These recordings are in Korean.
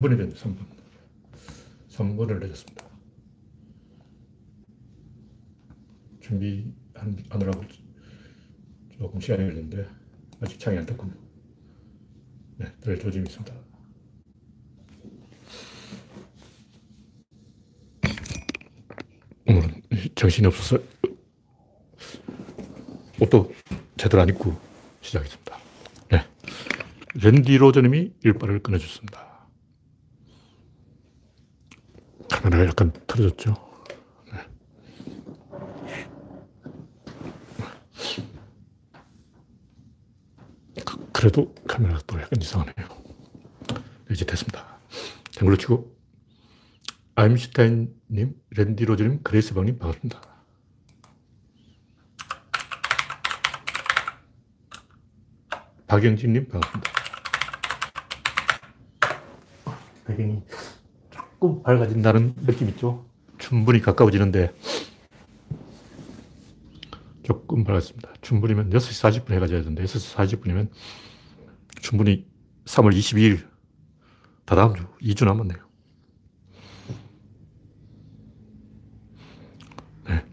3분이 됐네, 3분. 3분을 내렸습니다. 준비하느라고 조금 시간이 걸렸는데, 아직 창이 안 떴군요. 네, 들 조짐이 있습니다. 오늘은 정신이 없어서 옷도 제대로 안 입고 시작했습니다. 네. 랜디 로저님이 일발을 끊어줬습니다. 카메라가 약간 틀어졌죠. 네. 그, 래도 카메라가 또 약간 이상하네요. 네, 이제 됐습니다. 된 걸로 치고, 아임슈타인님, 랜디 로저님, 그레이스방님 반갑습니다. 박영진님 반갑습니다. 배경이 조금 밝아진다는 느낌 있죠? 충분히 가까워지는데 조금 밝았습니다. 충분히면 6시 40분 해가 져야 되는데 6시 40분이면 충분히 3월 22일 다다음 주 2주 남았네요. 네.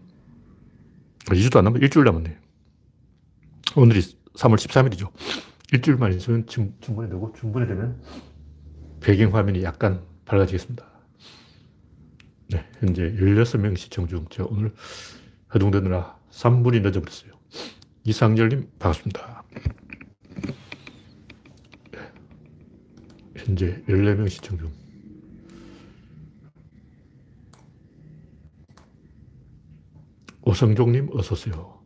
2주도 안 남았, 일주일 남았네요. 오늘이 3월 13일이죠. 일주일만 있으면 충분히 되고, 충분히 되면 배경 화면이 약간 밝아지겠습니다. 네, 현재 16명 시청 중. 제가 오늘 허둥대느라 3분이 늦어버렸어요. 이상열님, 반갑습니다. 네, 현재 14명 시청 중. 오성종님, 어서오세요.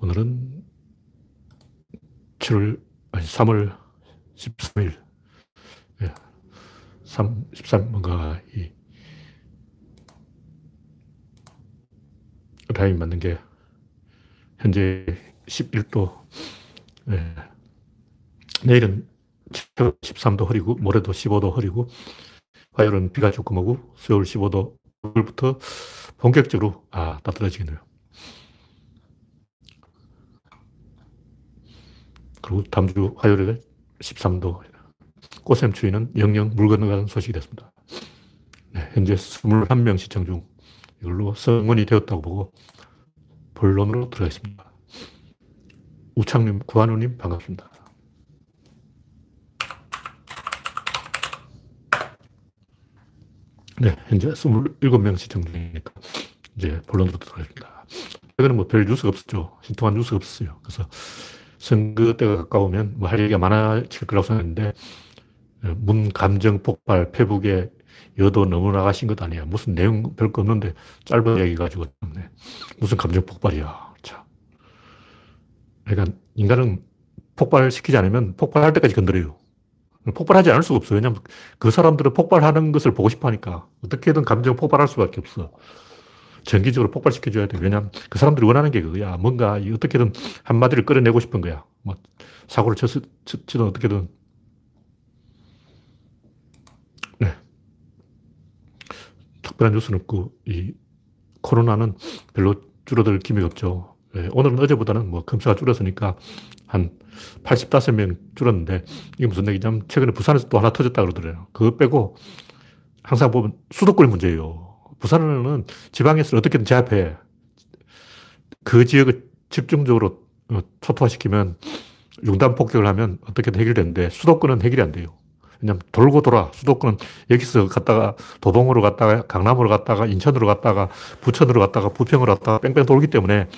오늘은 7월, 아니, 3월 13일. 예. 3, 13, 뭔가, 이, 라인 맞는 게, 현재 11도, 예. 내일은 13도 흐리고, 모레도 15도 흐리고, 화요일은 비가 조금 오고, 수요일 15도, 오늘부터 본격적으로, 아, 따뜻해지겠네요. 그리고 다음 주 화요일에 13도. 꽃샘 추위는 영영 물 건너가는 소식이 됐습니다. 네, 현재 21명 시청 중 이걸로 성원이 되었다고 보고 본론으로 들어가겠습니다. 우창님, 구한우님 반갑습니다. 네, 현재 27명 시청 중이니까 이제 본론으로 들어가겠습니다. 최근에 뭐 별 뉴스가 없었죠. 신통한 뉴스가 없었어요. 그래서 선거 때가 가까우면 뭐 할 얘기가 많아질 거라고 생각했는데 어, 문 감정 폭발, 페북에 여도 너무 나가신 것 아니야. 무슨 내용 별거 없는데 짧은 얘기 가지고 네. 무슨 감정 폭발이야. 참. 그러니까 인간은 폭발시키지 않으면 폭발할 때까지 건드려요. 폭발하지 않을 수가 없어요. 왜냐하면 그 사람들은 폭발하는 것을 보고 싶어 하니까 어떻게든 감정 폭발할 수밖에 없어. 정기적으로 폭발시켜줘야 돼. 왜냐하면 그 사람들이 원하는 게 그거야. 뭔가 어떻게든 한마디를 끌어내고 싶은 거야. 뭐 사고를 쳤, 든 어떻게든. 네. 특별한 뉴스는 없고, 이 코로나는 별로 줄어들 기미가 없죠. 네. 오늘은 어제보다는 뭐 검사가 줄었으니까 한 85명 줄었는데, 이게 무슨 얘기냐면 최근에 부산에서 또 하나 터졌다 그러더래요. 그거 빼고 항상 보면 수도권이 문제예요. 부산은 지방에서 어떻게든 제압해. 그 지역을 집중적으로 어, 초토화시키면 융단 폭격을 하면 어떻게든 해결되는데 수도권은 해결이 안 돼요. 왜냐면 돌고 돌아. 수도권은 여기서 갔다가 도봉으로 갔다가 강남으로 갔다가 인천으로 갔다가 부천으로 갔다가 부평으로 갔다가 뺑뺑 돌기 때문에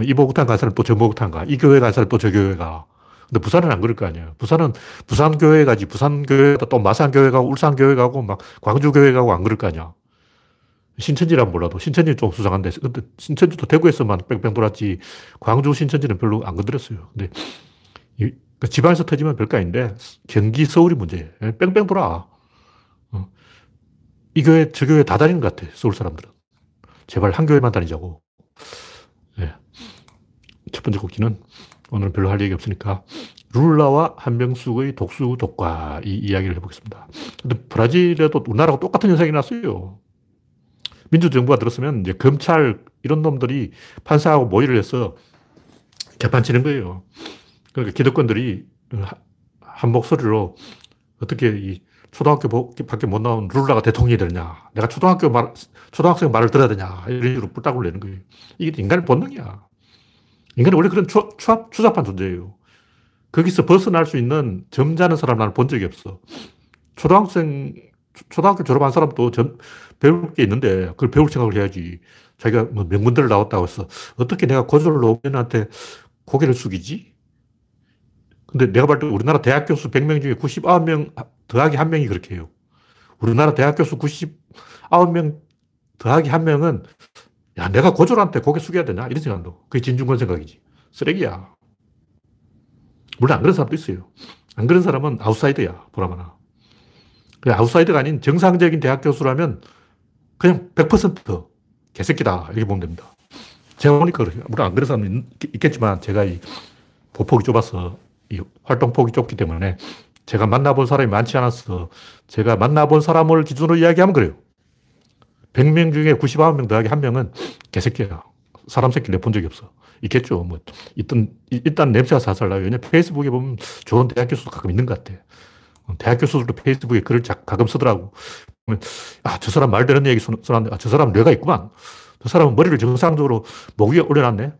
이 목욕탕 간 사람 또 저 목욕탕 가. 이 교회 간 사람 또 저 교회 가. 근데 부산은 안 그럴 거 아니에요. 부산은 부산교회 가지. 부산교회 또 마산교회 가고 울산교회 가고 막 광주교회 가고 안 그럴 거 아니야. 신천지란 몰라도 신천지는 좀 수상한데 근데 신천지도 대구에서만 뺑뺑 돌았지 광주 신천지는 별로 안 건드렸어요. 근데 이, 그러니까 지방에서 터지면 별거 아닌데 경기 서울이 문제예요. 뺑뺑 돌아. 어. 이 교회 저 교회 다 다니는 것 같아 서울 사람들은. 제발 한 교회만 다니자고. 네. 첫 번째 곡기는 오늘 별로 할 얘기 없으니까 룰라와 한명숙의 독수 독과 이 이야기를 해보겠습니다. 브라질에도 우리나라하고 똑같은 현상이 났어요. 민주정부가 들었으면 이제 검찰 이런 놈들이 판사하고 모의를 해서 재판 치는 거예요. 그러니까 기득권들이 한 목소리로 어떻게 이 초등학교 밖에 못 나온 룰라가 대통령이 되느냐. 내가 초등학교 말, 초등학생 말을 들어야 되냐. 이런 식으로 뿔딱을 내는 거예요. 이게 인간의 본능이야. 인간이 원래 그런 추, 추, 추잡한 존재예요. 거기서 벗어날 수 있는 점잖은 사람 나는 본 적이 없어. 초등학생, 초등학교 졸업한 사람도 전, 배울 게 있는데 그걸 배울 생각을 해야지. 자기가 뭐 명문대를 나왔다고 해서 어떻게 내가 고졸 노무현한테 고개를 숙이지? 근데 내가 볼 때 우리나라 대학 교수 100명 중에 99명 더하기 한 명이 그렇게 해요. 우리나라 대학 교수 99명 더하기 한 명은 야, 내가 고졸한테 고개 숙여야 되냐? 이런 생각도. 그게 진중권 생각이지. 쓰레기야. 물론 안 그런 사람도 있어요. 안 그런 사람은 아웃사이더야, 보라마나. 그 아웃사이더가 아닌 정상적인 대학 교수라면 그냥 100% 개새끼다. 이렇게 보면 됩니다. 제가 보니까 그래요. 물론 안 그런 사람은 있 겠지만 제가 이 보폭이 좁아서 이 활동 폭이 좁기 때문에 제가 만나본 사람이 많지 않아서 제가 만나본 사람을 기준으로 이야기하면 그래요. 100명 중에 99명 더하기 한 명은 개새끼야. 사람 새끼 내본 적이 없어. 있겠죠. 뭐, 일단, 일단 냄새가 살살 나요. 왜냐 페이스북에 보면 좋은 대학 교수도 가끔 있는 것 같아. 대학 교수들도 페이스북에 글을 가끔 쓰더라고. 아, 저 사람 말 되는 얘기 써놨네. 아, 저 사람 뇌가 있구만. 저 사람은 머리를 정상적으로 목 위에 올려놨네.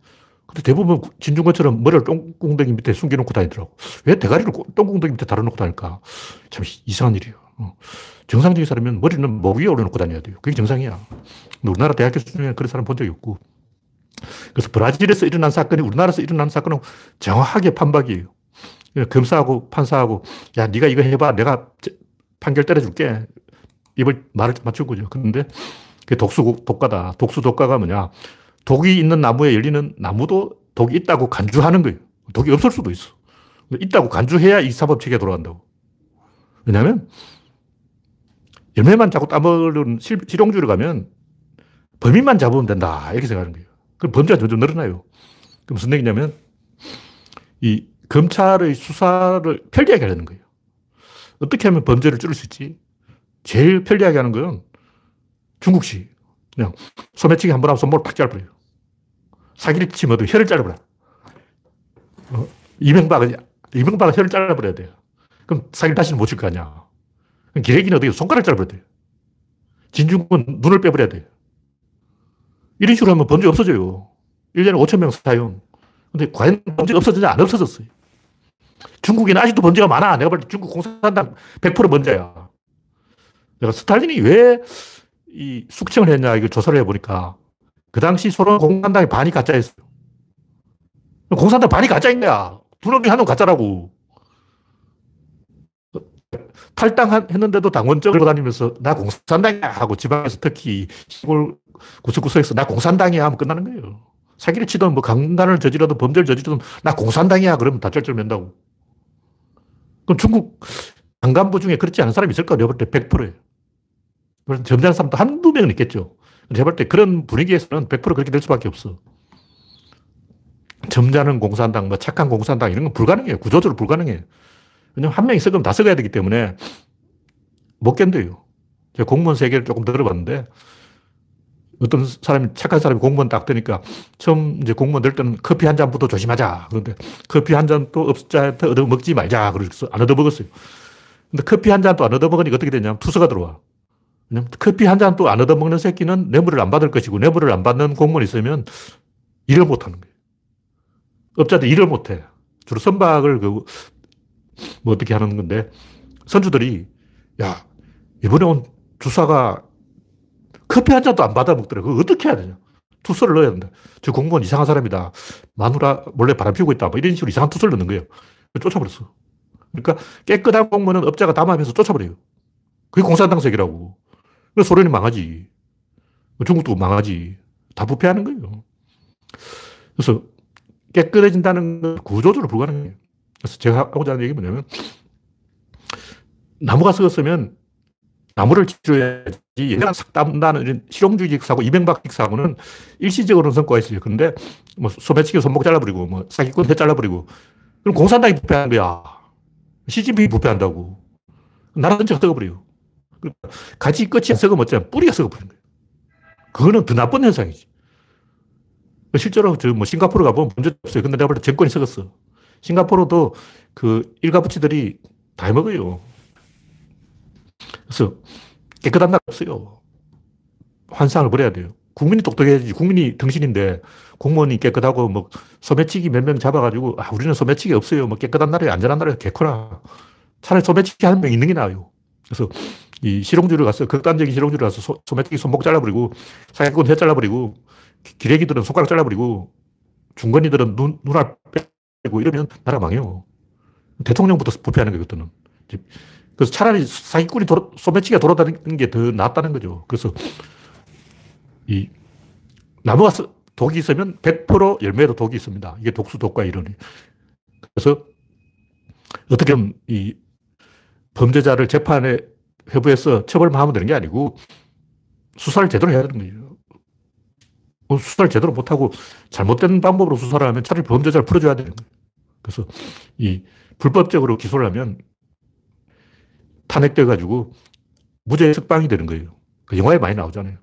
근데 대부분 진중권처럼 머리를 똥궁덩이 밑에 숨겨놓고 다니더라고. 왜 대가리를 똥궁덩이 밑에 달아놓고 다닐까? 참 이상한 일이에요. 어. 정상적인 사람이면 머리는 목 위에 올려놓고 다녀야 돼요. 그게 정상이야. 우리나라 대학 교수 중에 그런 사람 본 적이 없고. 그래서 브라질에서 일어난 사건이 우리나라에서 일어난 사건은 정확하게 판박이에요. 검사하고 판사하고 야 네가 이거 해봐 내가 판결 때려줄게 입을 말을 맞춘 거죠. 그런데 그게 독수 독가다. 독수 독가가 뭐냐? 독이 있는 나무에 열리는 나무도 독이 있다고 간주하는 거예요. 독이 없을 수도 있어. 있다고 간주해야 이 사법 체계가 돌아간다고. 왜냐하면 열매만 자꾸 따먹는 실용주의로 가면 범인만 잡으면 된다. 이렇게 생각하는 거예요. 그럼 범죄가 점점 늘어나요. 그럼 무슨 얘기냐면 이 검찰의 수사를 편리하게 하려는 거예요. 어떻게 하면 범죄를 줄일 수 있지? 제일 편리하게 하는 건 중국식. 그냥 소매치기 한 번 하면 손목을 팍 잘라버려요. 사기를 치면 혀를 잘라버려. 어, 이명박은, 이명박은 혀를 잘라버려야 돼요. 그럼 사기를 다시는 못 칠 거 아니야. 기레기는 어떻게 손가락 잘라버려야 돼요. 진중은 눈을 빼버려야 돼요. 이런 식으로 하면 범죄 없어져요. 1년에 5천 명 사용. 근데 과연 범죄가 없어졌냐? 안 없어졌어요. 중국에는 아직도 범죄가 많아. 내가 볼 때 중국 공산당 100% 범죄야. 내가 스탈린이 왜 이 숙청을 했냐, 이거 조사를 해보니까 그 당시 소련 공산당의 반이 가짜였어요. 공산당 반이 가짜인 거야. 두 놈이 하는 가짜라고. 탈당했는데도 당원증을 다니면서 나 공산당이야 하고 지방에서 특히 시골 구석구석에서 나 공산당이야 하면 끝나는 거예요. 사기를 치든 뭐 강간을 저지르든 범죄를 저지르든 나 공산당이야 그러면 다 쩔쩔 맨다고. 그럼 중국 장간부 중에 그렇지 않은 사람이 있을까? 내가 볼때 100%예요. 점잖은 사람도 한두 명은 있겠죠. 제가 볼 때 그런 분위기에서는 100% 그렇게 될 수밖에 없어. 점잖은 공산당, 뭐 착한 공산당 이런 건 불가능해요. 구조적으로 불가능해요. 왜냐면 한 명이 썩으면 다 썩어야 되기 때문에 못 견뎌요. 제가 공무원 세계를 조금 들어봤는데 어떤 사람이, 착한 사람이 공무원 딱 되니까 처음 이제 공무원 될 때는 커피 한 잔부터 조심하자. 그런데 커피 한 잔도 업자한테 얻어 먹지 말자. 그래서 안 얻어 먹었어요. 근데 커피 한 잔도 안 얻어 먹으니까 어떻게 되냐면 투서가 들어와. 커피 한 잔 또 안 얻어 먹는 새끼는 뇌물을 안 받을 것이고 뇌물을 안 받는 공무원이 있으면 일을 못 하는 거예요. 업자들 일을 못 해. 주로 선박을 그, 뭐 어떻게 하는 건데 선주들이 야, 이번에 온 주사가 커피 한 잔도 안 받아 먹더래. 그거 어떻게 해야 되냐? 투서를 넣어야 된다. 저 공무원 이상한 사람이다. 마누라 몰래 바람 피우고 있다. 뭐 이런 식으로 이상한 투서를 넣는 거예요. 쫓아버렸어. 그러니까 깨끗한 공무원은 업자가 담아하면서 쫓아버려요. 그게 공산당 색이라고. 그래서 소련이 망하지. 중국도 망하지. 다 부패하는 거예요. 그래서 깨끗해진다는 건 구조적으로 불가능해요. 그래서 제가 하고자 하는 얘기 뭐냐면 나무가 썩었으면 나무를 치료해야지 얘네가 싹 땀나는 실용주의적 사고, 이명박식 사고는 일시적으로는 성과가 있어요. 그런데 뭐 소매치기 손목 잘라버리고 뭐 사기꾼 해 잘라버리고 그럼 공산당이 부패한 거야. 시진핑이 부패한다고. 나라 전체가 썩어버려요. 가지 끝이 썩어먹잖아. 뿌리가 썩어버린 거예요. 그거는 더 나쁜 현상이지. 실제로 저뭐 싱가포르 가보면 문제 없어요. 근데 내가 볼 때 정권이 썩었어. 싱가포르도 그 일가부치들이 다 해먹어요. 그래서 깨끗한 나라 없어요. 환상을 버려야 돼요. 국민이 똑똑해야지. 국민이 등신인데 공무원이 깨끗하고 뭐 소매치기 몇 명 잡아가지고 아, 우리는 소매치기 없어요. 뭐 깨끗한 나라에 안전한 나라에 개코라. 차라리 소매치기 한 명 있는 게 나아요. 그래서 이 실용주의를 가서 극단적인 실용주의를 가서 소, 소매치기 손목 잘라버리고 사기꾼 혀 잘라버리고 기레기들은 손가락 잘라버리고 중건이들은 눈, 눈알 빼고 이러면 나라 망해요. 대통령부터 부패하는 거거든요. 그래서 차라리 사기꾼이 도로, 소매치기가 돌아다니는 게 더 낫다는 거죠. 그래서 이 나무가 독이 있으면 100% 열매도 독이 있습니다. 이게 독수 독과 이론이. 그래서 어떻게 보면 이 범죄자를 재판에 회부해서 처벌만 하면 되는 게 아니고 수사를 제대로 해야 되는 거예요. 뭐 수사를 제대로 못하고 잘못된 방법으로 수사를 하면 차라리 범죄자를 풀어줘야 되는 거예요. 그래서 이 불법적으로 기소를 하면 탄핵돼가지고 무죄 석방이 되는 거예요. 그 영화에 많이 나오잖아요.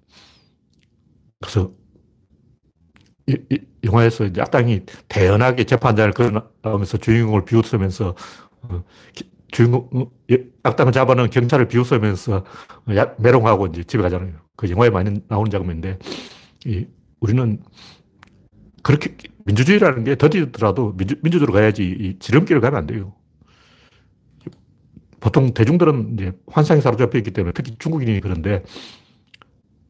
그래서 이, 이, 영화에서 이제 악당이 태연하게 재판장을 걸어나오면서 주인공을 비웃으면서 어, 주인공, 어, 악당을 잡아놓은 경찰을 비웃으면서 메롱하고 이제 집에 가잖아요. 그 영화에 많이 나오는 장면인데, 이, 우리는 그렇게 민주주의라는 게 더디더라도 민주, 민주주의로 가야지 이 지름길을 가면 안 돼요. 보통 대중들은 이제 환상에 사로잡혀 있기 때문에 특히 중국인이 그런데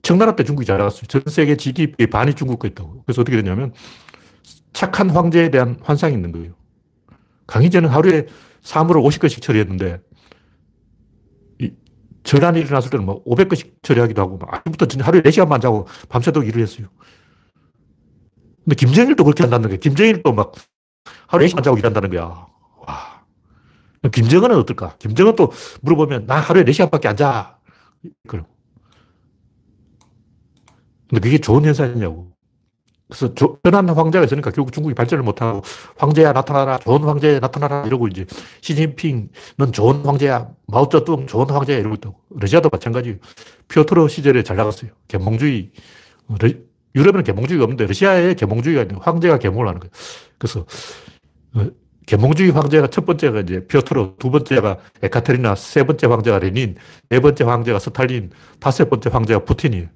청나라 때 중국이 잘 나갔어요. 전 세계 GDP의 반이 중국 거 있다고. 그래서 어떻게 되냐면 착한 황제에 대한 환상이 있는 거예요. 강희제는 하루에 사물을 50건씩 처리했는데 이 전환이 일어났을 때는 뭐 500건씩 처리하기도 하고 아침부터 하루에 4시간만 자고 밤새도록 일을 했어요. 근데 김정일도 그렇게 한다는 거예요. 김정일도 막 하루에 4시간 자고 일한다는 거야. 와. 김정은은 어떨까? 김정은 또 물어보면 나 하루에 4시간밖에 안 자. 그럼. 근데 그게 좋은 현상이냐고. 그래서 편한 황제가 있으니까 결국 중국이 발전을 못하고 황제야 나타나라, 좋은 황제 나타나라 이러고 이제 시진핑은 좋은 황제야, 마오쩌둥 좋은 황제야 이러고 있다고. 러시아도 마찬가지. 피오트로 시절에 잘 나갔어요. 계몽주의. 유럽에는 계몽주의가 없는데 러시아에 계몽주의가 있는 황제가 계몽을 하는 거예요. 그래서 어, 계몽주의 황제가 첫 번째가 이제 표트르, 두 번째가 예카테리나, 세 번째 황제가 레닌, 네 번째 황제가 스탈린, 다섯 번째 황제가 푸틴이에요.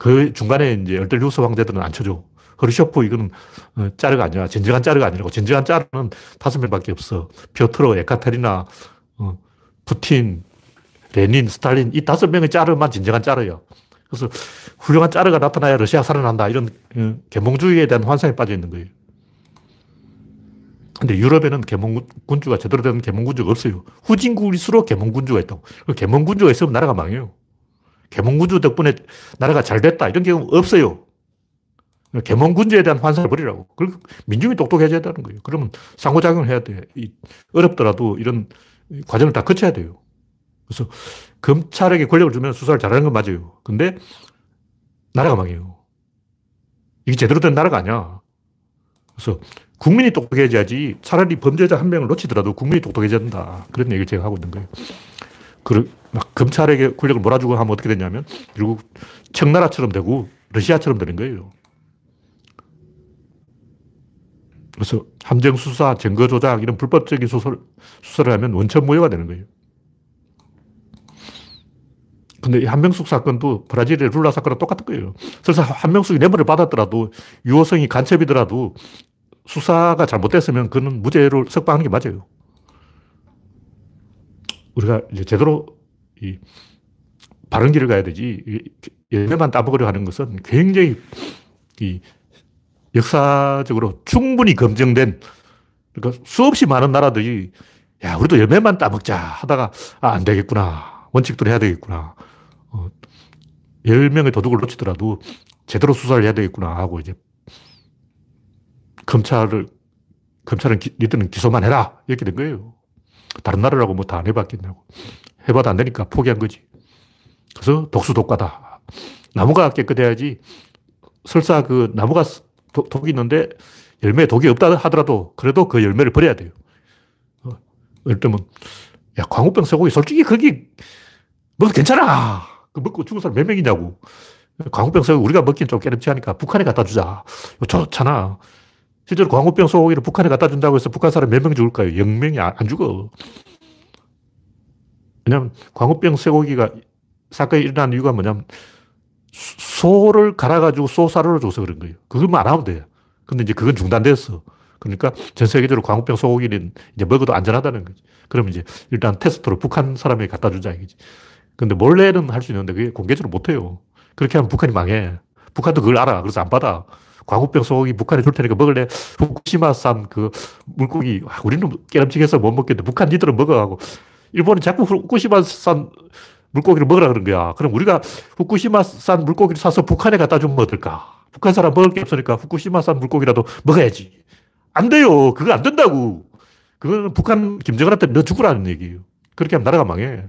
그 중간에 이제 열들루스 황제들은 안 쳐줘. 흐루쇼프 이거는 어, 짜르가 아니야. 진정한 짜르가 아니라고. 진정한 짜르는 다섯 명밖에 없어. 표트르, 예카테리나, 어, 푸틴, 레닌, 스탈린 이 다섯 명의 짜르만 진정한 짜르야. 그래서 훌륭한 짜르가 나타나야 러시아가 살아난다. 이런 어, 계몽주의에 대한 환상에 빠져 있는 거예요. 근데 유럽에는 계몽군주가 제대로 된 계몽군주가 없어요. 후진국일수록 계몽군주가 있다고. 계몽군주가 있으면 나라가 망해요. 개몽군주 덕분에 나라가 잘 됐다. 이런 경우 없어요. 개몽군주에 대한 환상을 버리라고. 그리고 민중이 똑똑해져야 되는 거예요. 그러면 상호작용을 해야 돼. 어렵더라도 이런 과정을 다 거쳐야 돼요. 그래서 검찰에게 권력을 주면 수사를 잘하는 건 맞아요. 근데 나라가 망해요. 이게 제대로 된 나라가 아니야. 그래서 국민이 똑똑해져야지 차라리 범죄자 한 명을 놓치더라도 국민이 똑똑해져야 된다. 그런 얘기를 제가 하고 있는 거예요. 그, 막 검찰에게 권력을 몰아주고 하면 어떻게 되냐면 결국 청나라처럼 되고 러시아처럼 되는 거예요. 그래서 함정 수사, 증거 조작 이런 불법적인 수사를, 수사를 하면 원천 무효가 되는 거예요. 근데 이 한명숙 사건도 브라질의 룰라 사건과 똑같은 거예요. 설사 한명숙이 뇌물을 받았더라도 유호성이 간첩이더라도 수사가 잘못됐으면 그는 무죄로 석방하는 게 맞아요. 우리가 이제 제대로 이 바른 길을 가야 되지. 열매만 따먹으려 하는 것은 굉장히 이 역사적으로 충분히 검증된 그러니까 수없이 많은 나라들이 야, 우리도 열매만 따먹자 하다가 아, 안 되겠구나. 원칙대로 해야 되겠구나. 어, 10명의 도둑을 놓치더라도 제대로 수사를 해야 되겠구나 하고 이제 검찰을, 검찰은 기, 니들은 기소만 해라. 이렇게 된 거예요. 다른 나라라고 뭐 다 안 해봤겠냐고. 해봐도 안 되니까 포기한 거지. 그래서 독수 독과다. 나무가 깨끗해야지. 설사 그 나무가 도, 독이 있는데 열매에 독이 없다 하더라도 그래도 그 열매를 버려야 돼요. 어, 예를 들면, 야, 광우병 쇠고기 솔직히 거기 먹어도 괜찮아. 그 먹고 죽은 사람 몇 명이냐고. 광우병 쇠고기 우리가 먹기는 좀 깨름치하니까 북한에 갖다 주자. 좋잖아. 실제로 광우병 소고기를 북한에 갖다 준다고 해서 북한 사람 몇 명 죽을까요? 0명이 안 죽어. 왜냐하면 광우병 쇠고기가 사건이 일어난 이유가 뭐냐면 소를 갈아가지고 소사료를 줘서 그런 거예요. 그것만 안 하면 돼요. 근데 이제 그건 중단됐어. 그러니까 전 세계적으로 광우병 소고기는 이제 먹어도 안전하다는 거지. 그러면 이제 일단 테스트로 북한 사람이 갖다 주자 이거지. 근데 몰래는 할 수 있는데 그게 공개적으로 못 해요. 그렇게 하면 북한이 망해. 북한도 그걸 알아. 그래서 안 받아. 광우병 소고기 북한에 줄 테니까 먹을래? 후쿠시마산 그 물고기. 우리는 깨름직해서 못 먹겠는데 북한 니들은 먹어하고. 일본은 자꾸 후쿠시마산 물고기를 먹으라 그런 거야. 그럼 우리가 후쿠시마산 물고기를 사서 북한에 갖다 주면 어떨까? 북한 사람 먹을 게 없으니까 후쿠시마산 물고기라도 먹어야지. 안 돼요. 그거 안 된다고. 그거는 북한 김정은한테 너 죽으라는 얘기예요. 그렇게 하면 나라가 망해.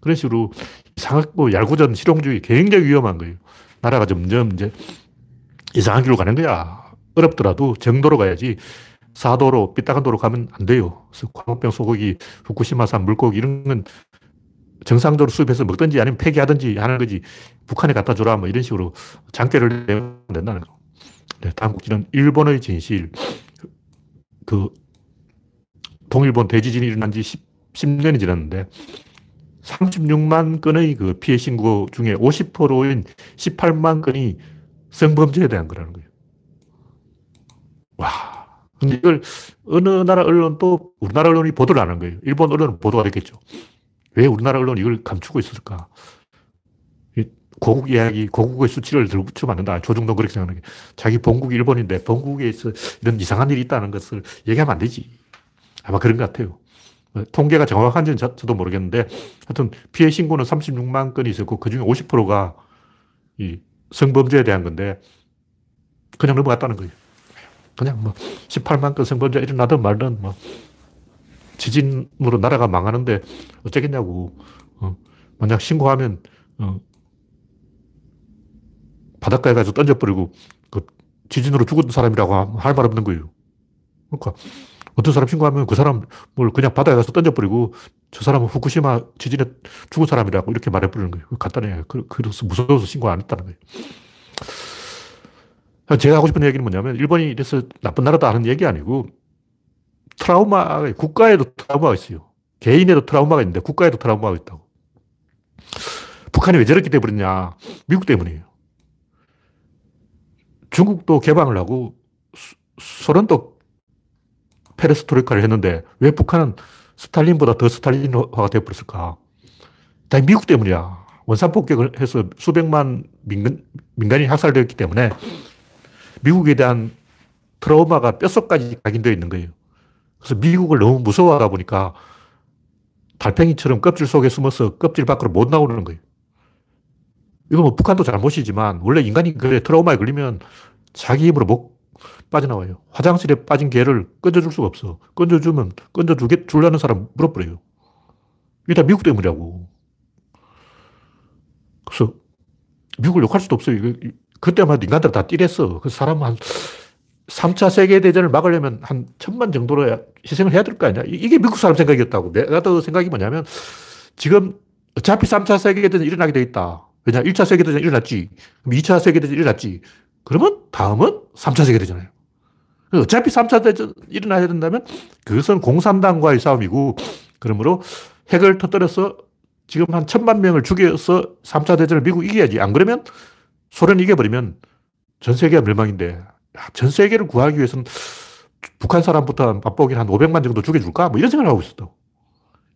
그런 식으로 이상하고 얄궂은 실용주의 굉장히 위험한 거예요. 나라가 점점 이제 이상한 길로 가는 거야. 어렵더라도 정도로 가야지. 사도로 삐딱한 도로 가면 안 돼요. 그래서 광우병 소고기, 후쿠시마산 물고기 이런 건 정상적으로 수입해서 먹든지 아니면 폐기하든지 하는 거지. 북한에 갖다 줘라 뭐 이런 식으로 장대를 내면 된다는 거. 네, 다음 국지는 일본의 진실. 그 동일본 대지진이 일어난 지 10, 10년이 지났는데 36만 건의 그 피해 신고 중에 50%인 18만 건이 성범죄에 대한 거라는 거예요. 와. 근데 이걸 어느 나라 언론도 우리나라 언론이 보도를 안 한 거예요. 일본 언론은 보도가 됐겠죠. 왜 우리나라 언론이 이걸 감추고 있을까? 고국 이야기, 고국의 수치를 안 된다. 조중동 그렇게 생각하는 게. 자기 본국이 일본인데 본국에서 이런 이상한 일이 있다는 것을 얘기하면 안 되지. 아마 그런 것 같아요. 통계가 정확한지는 저도 모르겠는데 하여튼 피해 신고는 36만 건이 있었고 그 중에 50%가 이 성범죄에 대한 건데 그냥 넘어갔다는 거예요. 그냥 뭐 18만 건 성범죄 일어나든 말든 뭐 지진으로 나라가 망하는데 어쩌겠냐고. 어. 만약 신고하면 어. 바닷가에 가서 던져버리고 그 지진으로 죽은 사람이라고 할 말 없는 거예요. 그러니까 어떤 사람 신고하면 그 사람을 그냥 바다에 가서 던져버리고 저 사람은 후쿠시마 지진에 죽은 사람이라고 이렇게 말해버리는 거예요. 간단해. 그, 그래서 무서워서 신고 안 했다는 거예요. 제가 하고 싶은 얘기는 뭐냐면 일본이 이래서 나쁜 나라다 하는 얘기 아니고 트라우마, 국가에도 트라우마가 있어요. 개인에도 트라우마가 있는데 국가에도 트라우마가 있다고. 북한이 왜 저렇게 돼버렸냐. 미국 때문이에요. 중국도 개방을 하고 소련도 페레스트로이카를 했는데 왜 북한은 스탈린보다 더 스탈린화가 되어버렸을까? 다 미국 때문이야. 원산 폭격을 해서 수백만 민간, 민간이 학살되었기 때문에 미국에 대한 트라우마가 뼛속까지 각인되어 있는 거예요. 그래서 미국을 너무 무서워하다 보니까 달팽이처럼 껍질 속에 숨어서 껍질 밖으로 못 나오는 거예요. 이거 뭐 북한도 잘못이지만 원래 인간이 그래 트라우마에 걸리면 자기 힘으로 못 빠져나와요. 화장실에 빠진 개를 건져줄 수가 없어. 건져주면 건져주게 줄라는 사람 물어버려요. 이게 다 미국 때문이라고. 그래서 미국을 욕할 수도 없어요. 그때만 인간들 다 띠랬어. 그 사람 한 3차 세계대전을 막으려면 한 천만 정도로 희생을 해야 될 거 아니야. 이게 미국 사람 생각이었다고. 내가 더 생각이 뭐냐면 지금 어차피 3차 세계대전이 일어나게 돼 있다. 왜냐, 1차 세계대전이 일어났지. 그럼 2차 세계대전이 일어났지. 그러면 다음은 3차 세계대전이에요. 어차피 3차 대전 일어나야 된다면 그것은 공산당과의 싸움이고 그러므로 핵을 터뜨려서 지금 한 천만 명을 죽여서 3차 대전을 미국 이겨야지. 안 그러면 소련 이겨버리면 전 세계가 멸망인데 전 세계를 구하기 위해서는 북한 사람부터 맛보기는 한 500만 정도 죽여줄까? 뭐 이런 생각을 하고 있었다고.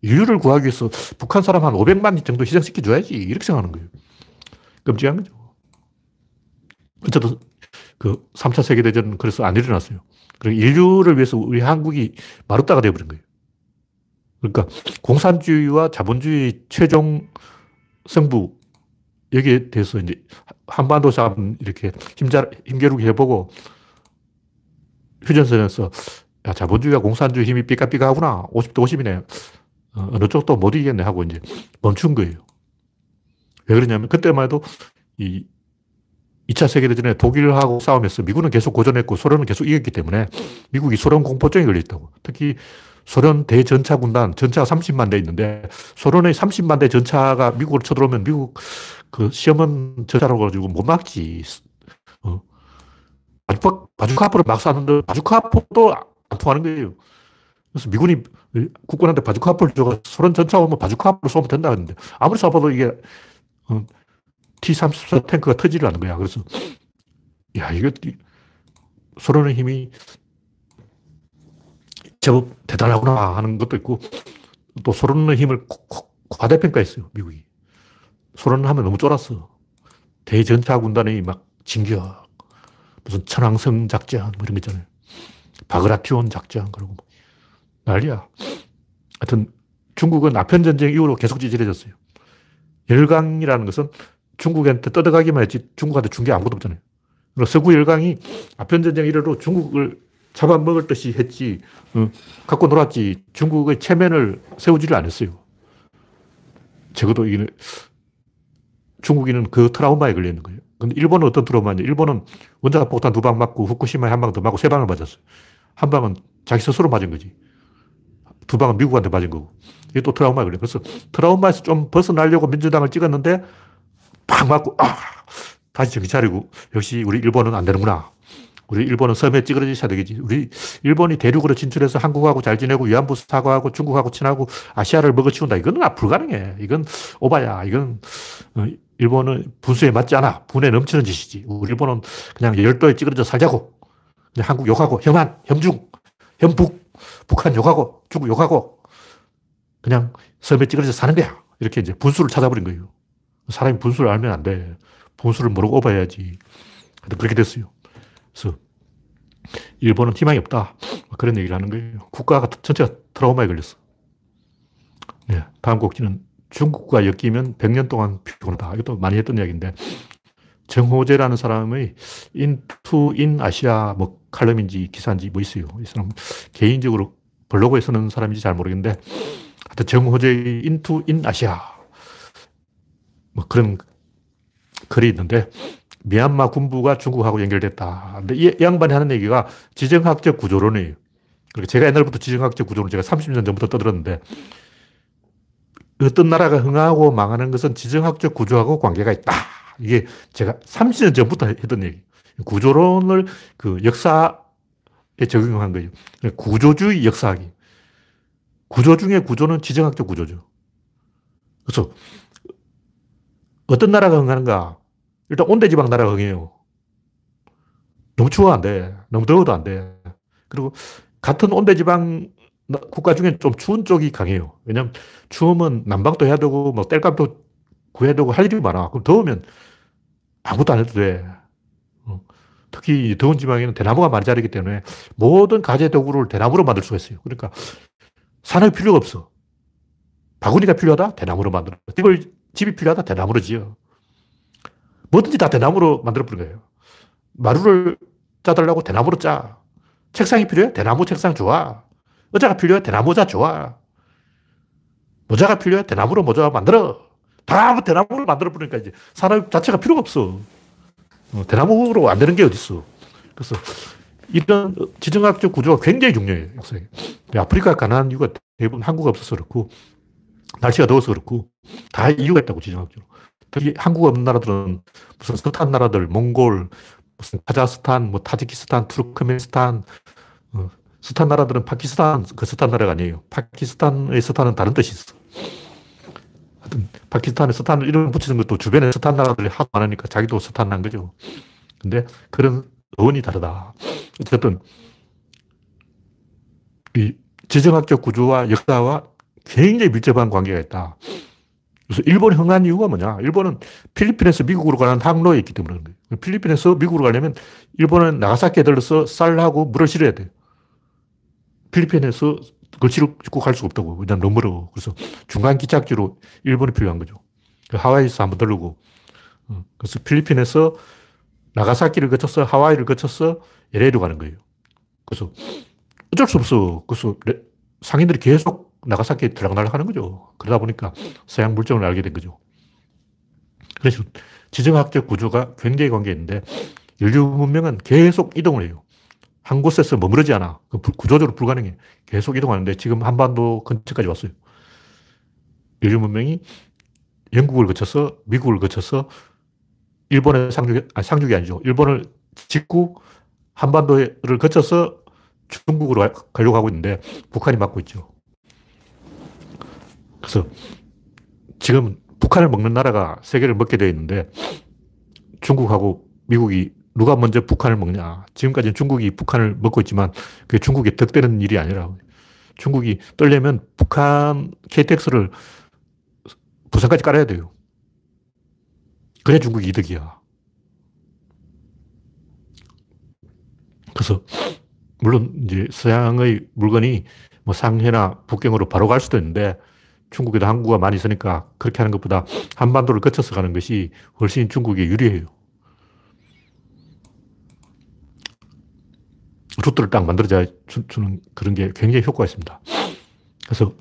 인류를 구하기 위해서 북한 사람 한 500만 정도 희생시켜줘야지. 이렇게 생각하는 거예요. 끔찍한 거죠. 어쨌든 그 3차 세계대전은 그래서 안 일어났어요. 그리고 인류를 위해서 우리 한국이 마루따가 되어버린 거예요. 그러니까 공산주의와 자본주의 최종 승부 여기에 대해서 이제 한반도 싸움 이렇게 힘자, 힘겨루기 해보고 휴전선에서 야, 자본주의와 공산주의 힘이 삐까삐까하구나. 50대 50이네. 어, 어느 쪽도 못 이기겠네 하고 이제 멈춘 거예요. 왜 그러냐면 그때만 해도 이 2차 세계대전에 독일하고 싸움에서 미국은 계속 고전했고 소련은 계속 이겼기 때문에 미국이 소련 공포증에 걸려있다고. 특히 소련 대전차 군단, 전차가 30만 대 있는데 소련의 30만 대 전차가 미국으로 쳐들어오면 미국 그 시험은 전차라고 가지고 못 막지. 어. 바주카, 바주카포를 막 쐈는데 바주카포도 안 통하는 거예요. 그래서 미군이 국군한테 바주카포를 줘가 소련 전차 오면 바주카포를 쏘면 된다 했는데 아무리 쏴봐도 이게 어, T-34 탱크가 터지를 않는 거야. 그래서 야 이거 소련의 힘이 제법 대단하구나 하는 것도 있고 또 소련의 힘을 과대평가했어요. 미국이. 소련 하면 너무 쫄았어. 대전차 군단이 막 진격. 무슨 천왕성 작전 뭐 이런 거 있잖아요. 바그라티온 작전 그러고 뭐 난리야. 하여튼 중국은 아편 전쟁 이후로 계속 찌질해졌어요. 열강이라는 것은 중국한테 떠들어가기만 했지 중국한테 준 게 아무것도 없잖아요. 서구 열강이 아편 전쟁 이래로 중국을 잡아먹을 듯이 했지, 어, 갖고 놀았지, 중국의 체면을 세우지를 않았어요. 적어도 이게 중국인은 그 트라우마에 걸려 있는 거예요. 근데 일본은 어떤 트라우마냐? 일본은 원자력 폭탄 두 방 맞고 후쿠시마에 한 방 더 맞고 세 방을 맞았어요. 한 방은 자기 스스로 맞은 거지. 두 방은 미국한테 맞은 거고. 이게 또 트라우마에 걸려. 그래서 트라우마에서 좀 벗어나려고 민주당을 찍었는데 팍 맞고, 아, 다시 정신 차리고, 역시 우리 일본은 안 되는구나. 우리 일본은 섬에 찌그러져야 되겠지. 우리 일본이 대륙으로 진출해서 한국하고 잘 지내고 위안부 사과하고 중국하고 친하고 아시아를 먹어치운다. 이건 불가능해. 이건 오바야. 이건 어, 일본은 분수에 맞지 않아. 분에 넘치는 짓이지. 우리 일본은 그냥 열도에 찌그러져 살자고. 그냥 한국 욕하고 혐한, 혐중, 혐북, 북한 욕하고 중국 욕하고 그냥 섬에 찌그러져 사는 거야. 이렇게 이제 분수를 찾아버린 거예요. 사람이 분수를 알면 안 돼. 분수를 모르고 오바해야지. 그렇게 됐어요. 그래서 일본은 희망이 없다. 그런 얘기를 하는 거예요. 국가가 전체가 트라우마에 걸렸어. 네, 다음 꼭지는 중국과 엮이면 100년 동안 피곤하다. 이것도 많이 했던 이야기인데 정호재라는 사람의 into in Asia 뭐 칼럼인지 기사인지 뭐 있어요. 이 사람 개인적으로 블로그에 쓰는 사람인지 잘 모르겠는데 하여튼 정호재의 into in Asia 뭐 그런 글이 있는데 미얀마 군부가 중국하고 연결됐다. 근데 이, 이 양반이 하는 얘기가 지정학적 구조론이에요. 그러니까 제가 옛날부터 지정학적 구조론 제가 30년 전부터 떠들었는데 어떤 나라가 흥하고 망하는 것은 지정학적 구조하고 관계가 있다. 이게 제가 30년 전부터 했던 얘기. 구조론을 그 역사에 적용한 거예요. 구조주의 역사학이. 구조 중에 구조는 지정학적 구조죠. 그래서 어떤 나라가 흥하는가? 일단 온대지방 나라가 흥해요. 너무 추워 안 돼. 너무 더워도 안 돼. 그리고 같은 온대지방 국가 중에 좀 추운 쪽이 강해요. 왜냐면 추우면 난방도 해야 되고, 뭐 땔감도 구해야 되고 할 일이 많아. 그럼 더우면 아무것도 안 해도 돼. 어. 특히 더운 지방에는 대나무가 많이 자라기 때문에 모든 가재 도구를 대나무로 만들 수가 있어요. 그러니까 산업이 필요가 없어. 바구니가 필요하다? 대나무로 만들어. 집을, 집이 필요하다? 대나무로 지어. 뭐든지 다 대나무로 만들어 버린 거예요. 마루를 짜달라고 대나무로 짜. 책상이 필요해? 대나무 책상 좋아. 의자가 필요해? 대나무 의자 좋아. 모자가 필요해? 대나무로 모자 만들어. 다 대나무로 만들어버리니까 이제 산업 자체가 필요가 없어. 어, 대나무로 안 되는 게 어딨어. 그래서 이런 지정학적 구조가 굉장히 중요해요, 역사에. 아프리카 가난한 이유가 대부분 항구 없어서 그렇고, 날씨가 더워서 그렇고, 다 이유가 있다고, 지정학적으로. 특히 항구 없는 나라들은 무슨 스탄 나라들, 몽골, 무슨 카자흐스탄, 뭐 타지키스탄, 투르크메스탄, 어, 스탄 나라들은 파키스탄, 그 스탄 나라가 아니에요. 파키스탄의 스탄은 다른 뜻이 있어. 하여튼, 파키스탄에 스탄을 이름 붙이는 것도 주변에 스탄 나라들이 하도 많으니까 자기도 스탄 난 거죠. 근데 그런 어원이 다르다. 어쨌든, 이 지정학적 구조와 역사와 굉장히 밀접한 관계가 있다. 그래서 일본이 흥한 이유가 뭐냐? 일본은 필리핀에서 미국으로 가는 항로에 있기 때문에. 필리핀에서 미국으로 가려면 일본은 나가사키에 들러서 쌀하고 물을 실어야 돼요. 필리핀에서 그걸 싣고 갈 수가 없다고. 왜냐면 너무 멀어. 그래서 중간 기착지로 일본이 필요한 거죠. 그 하와이에서 한번 들르고. 어, 그래서 필리핀에서 나가사키를 거쳐서 하와이를 거쳐서 LA로 가는 거예요. 그래서 어쩔 수 없어. 그래서 상인들이 계속 나가사키에 들락날락 하는 거죠. 그러다 보니까 서양 물정을 알게 된 거죠. 그래서 지정학적 구조가 굉장히 관계 있는데 인류 문명은 계속 이동을 해요. 한 곳에서 머무르지 않아. 그 구조적으로 불가능해. 계속 이동하는데 지금 한반도 근처까지 왔어요. 인류 문명이 영국을 거쳐서 미국을 거쳐서 일본의 상륙, 아니 상륙이 아니죠. 일본을 짓고 한반도를 거쳐서 중국으로 가려고 하고 있는데 북한이 막고 있죠. 그래서 지금 북한을 먹는 나라가 세계를 먹게 되어 있는데 중국하고 미국이 누가 먼저 북한을 먹냐. 지금까지는 중국이 북한을 먹고 있지만 그게 중국에 덕되는 일이 아니라 중국이 떨려면 북한 KTX를 부산까지 깔아야 돼요. 그래 중국이 이득이야. 그래서 물론 이제 서양의 물건이 뭐 상해나 북경으로 바로 갈 수도 있는데 중국에도 항구가 많이 있으니까 그렇게 하는 것보다 한반도를 거쳐서 가는 것이 훨씬 중국에 유리해요. 루트를 딱 만들어져 주는 그런 게 굉장히 효과가 있습니다. 그래서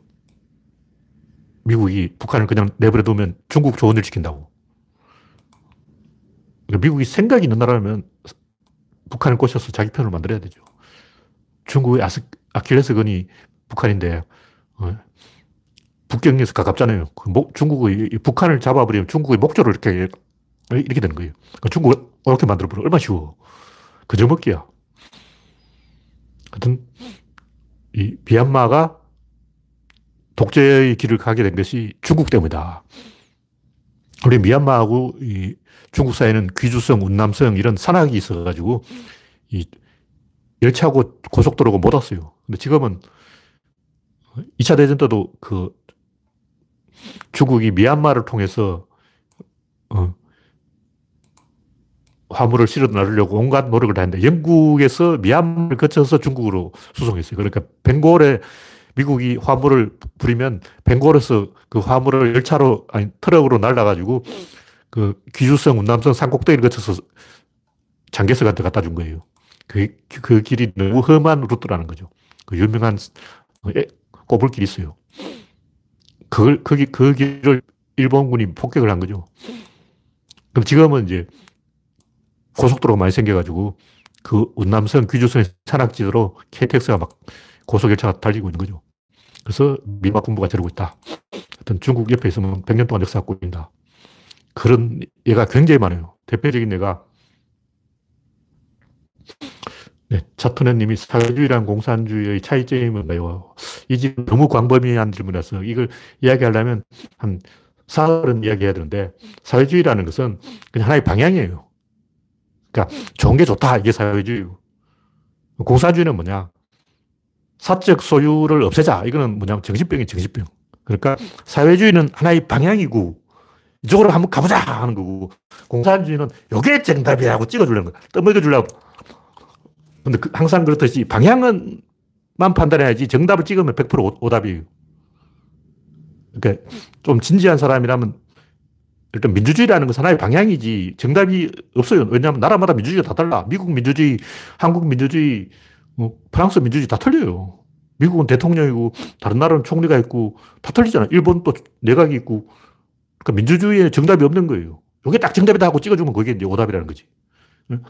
미국이 북한을 그냥 내버려 두면 중국 좋은 일 시킨다고. 그러니까 미국이 생각이 있는 나라면 북한을 꼬셔서 자기 편을 만들어야 되죠. 중국의 아스, 아킬레스건이 북한인데, 어, 북경에서 가깝잖아요. 그 목, 중국의, 북한을 잡아버리면 중국의 목조를 이렇게, 이렇게 되는 거예요. 그러니까 중국을 이렇게 만들어버리면 얼마나 쉬워. 그저 먹기야. 하여튼, 이 미얀마가 독재의 길을 가게 된 것이 중국 때문이다. 우리 미얀마하고 이 중국 사이에는 귀주성, 운남성 이런 산악이 있어가지고 이 열차하고 고속도로가 못 왔어요. 근데 지금은 2차 대전 때도 그 중국이 미얀마를 통해서 어 화물을 실어 나르려고 온갖 노력을 다 했는데 영국에서 미얀마를 거쳐서 중국으로 수송했어요. 그러니까 벵골에 미국이 화물을 부리면 벵골에서 그 화물을 열차로 아니 트럭으로 날라가지고 그 귀주성, 운남성 산꼭대기를 거쳐서 장개석한테 갖다 준 거예요. 그, 그 길이 너무 험한 루트라는 거죠. 그 유명한 꼬불길이 있어요. 그걸, 거기, 그 길을 일본군이 폭격을 한 거죠. 그럼 지금은 이제 고속도로가 많이 생겨가지고 그 운남성, 귀주성 산악지대로 KTX가 막 고속열차가 달리고 있는 거죠. 그래서 미막 군부가 저러고 있다. 하여튼 중국 옆에 있으면 100년 동안 역사 갖고 있다. 그런 예가 굉장히 많아요. 대표적인 예가 네, 차토네님이 사회주의랑 공산주의의 차이점이 뭔가요? 이집 너무 광범위한 질문이라서 이걸 이야기하려면 한 사흘은 이야기해야 되는데 사회주의라는 것은 그냥 하나의 방향이에요. 그러니까 좋은 게 좋다 이게 사회주의고 공산주의는 뭐냐? 사적 소유를 없애자 이거는 뭐냐면 정신병이 정신병. 그러니까 사회주의는 하나의 방향이고 이쪽으로 한번 가보자 하는 거고 공산주의는 요게 정답이야 하고 찍어주려는 거야. 떠먹여주려고. 근데 그 항상 그렇듯이 방향은 만 판단해야지 정답을 찍으면 100% 오답이에요. 그러니까 좀 진지한 사람이라면 일단 민주주의라는 것은 하나의 방향이지 정답이 없어요. 왜냐하면 나라마다 민주주의가 다 달라. 미국 민주주의, 한국 민주주의, 뭐 프랑스 민주주의 다 틀려요. 미국은 대통령이고 다른 나라는 총리가 있고 다 틀리잖아. 일본 또 내각이 있고 그러니까 민주주의에 정답이 없는 거예요. 이게 딱 정답이다 하고 찍어주면 그게 이제 오답이라는 거지.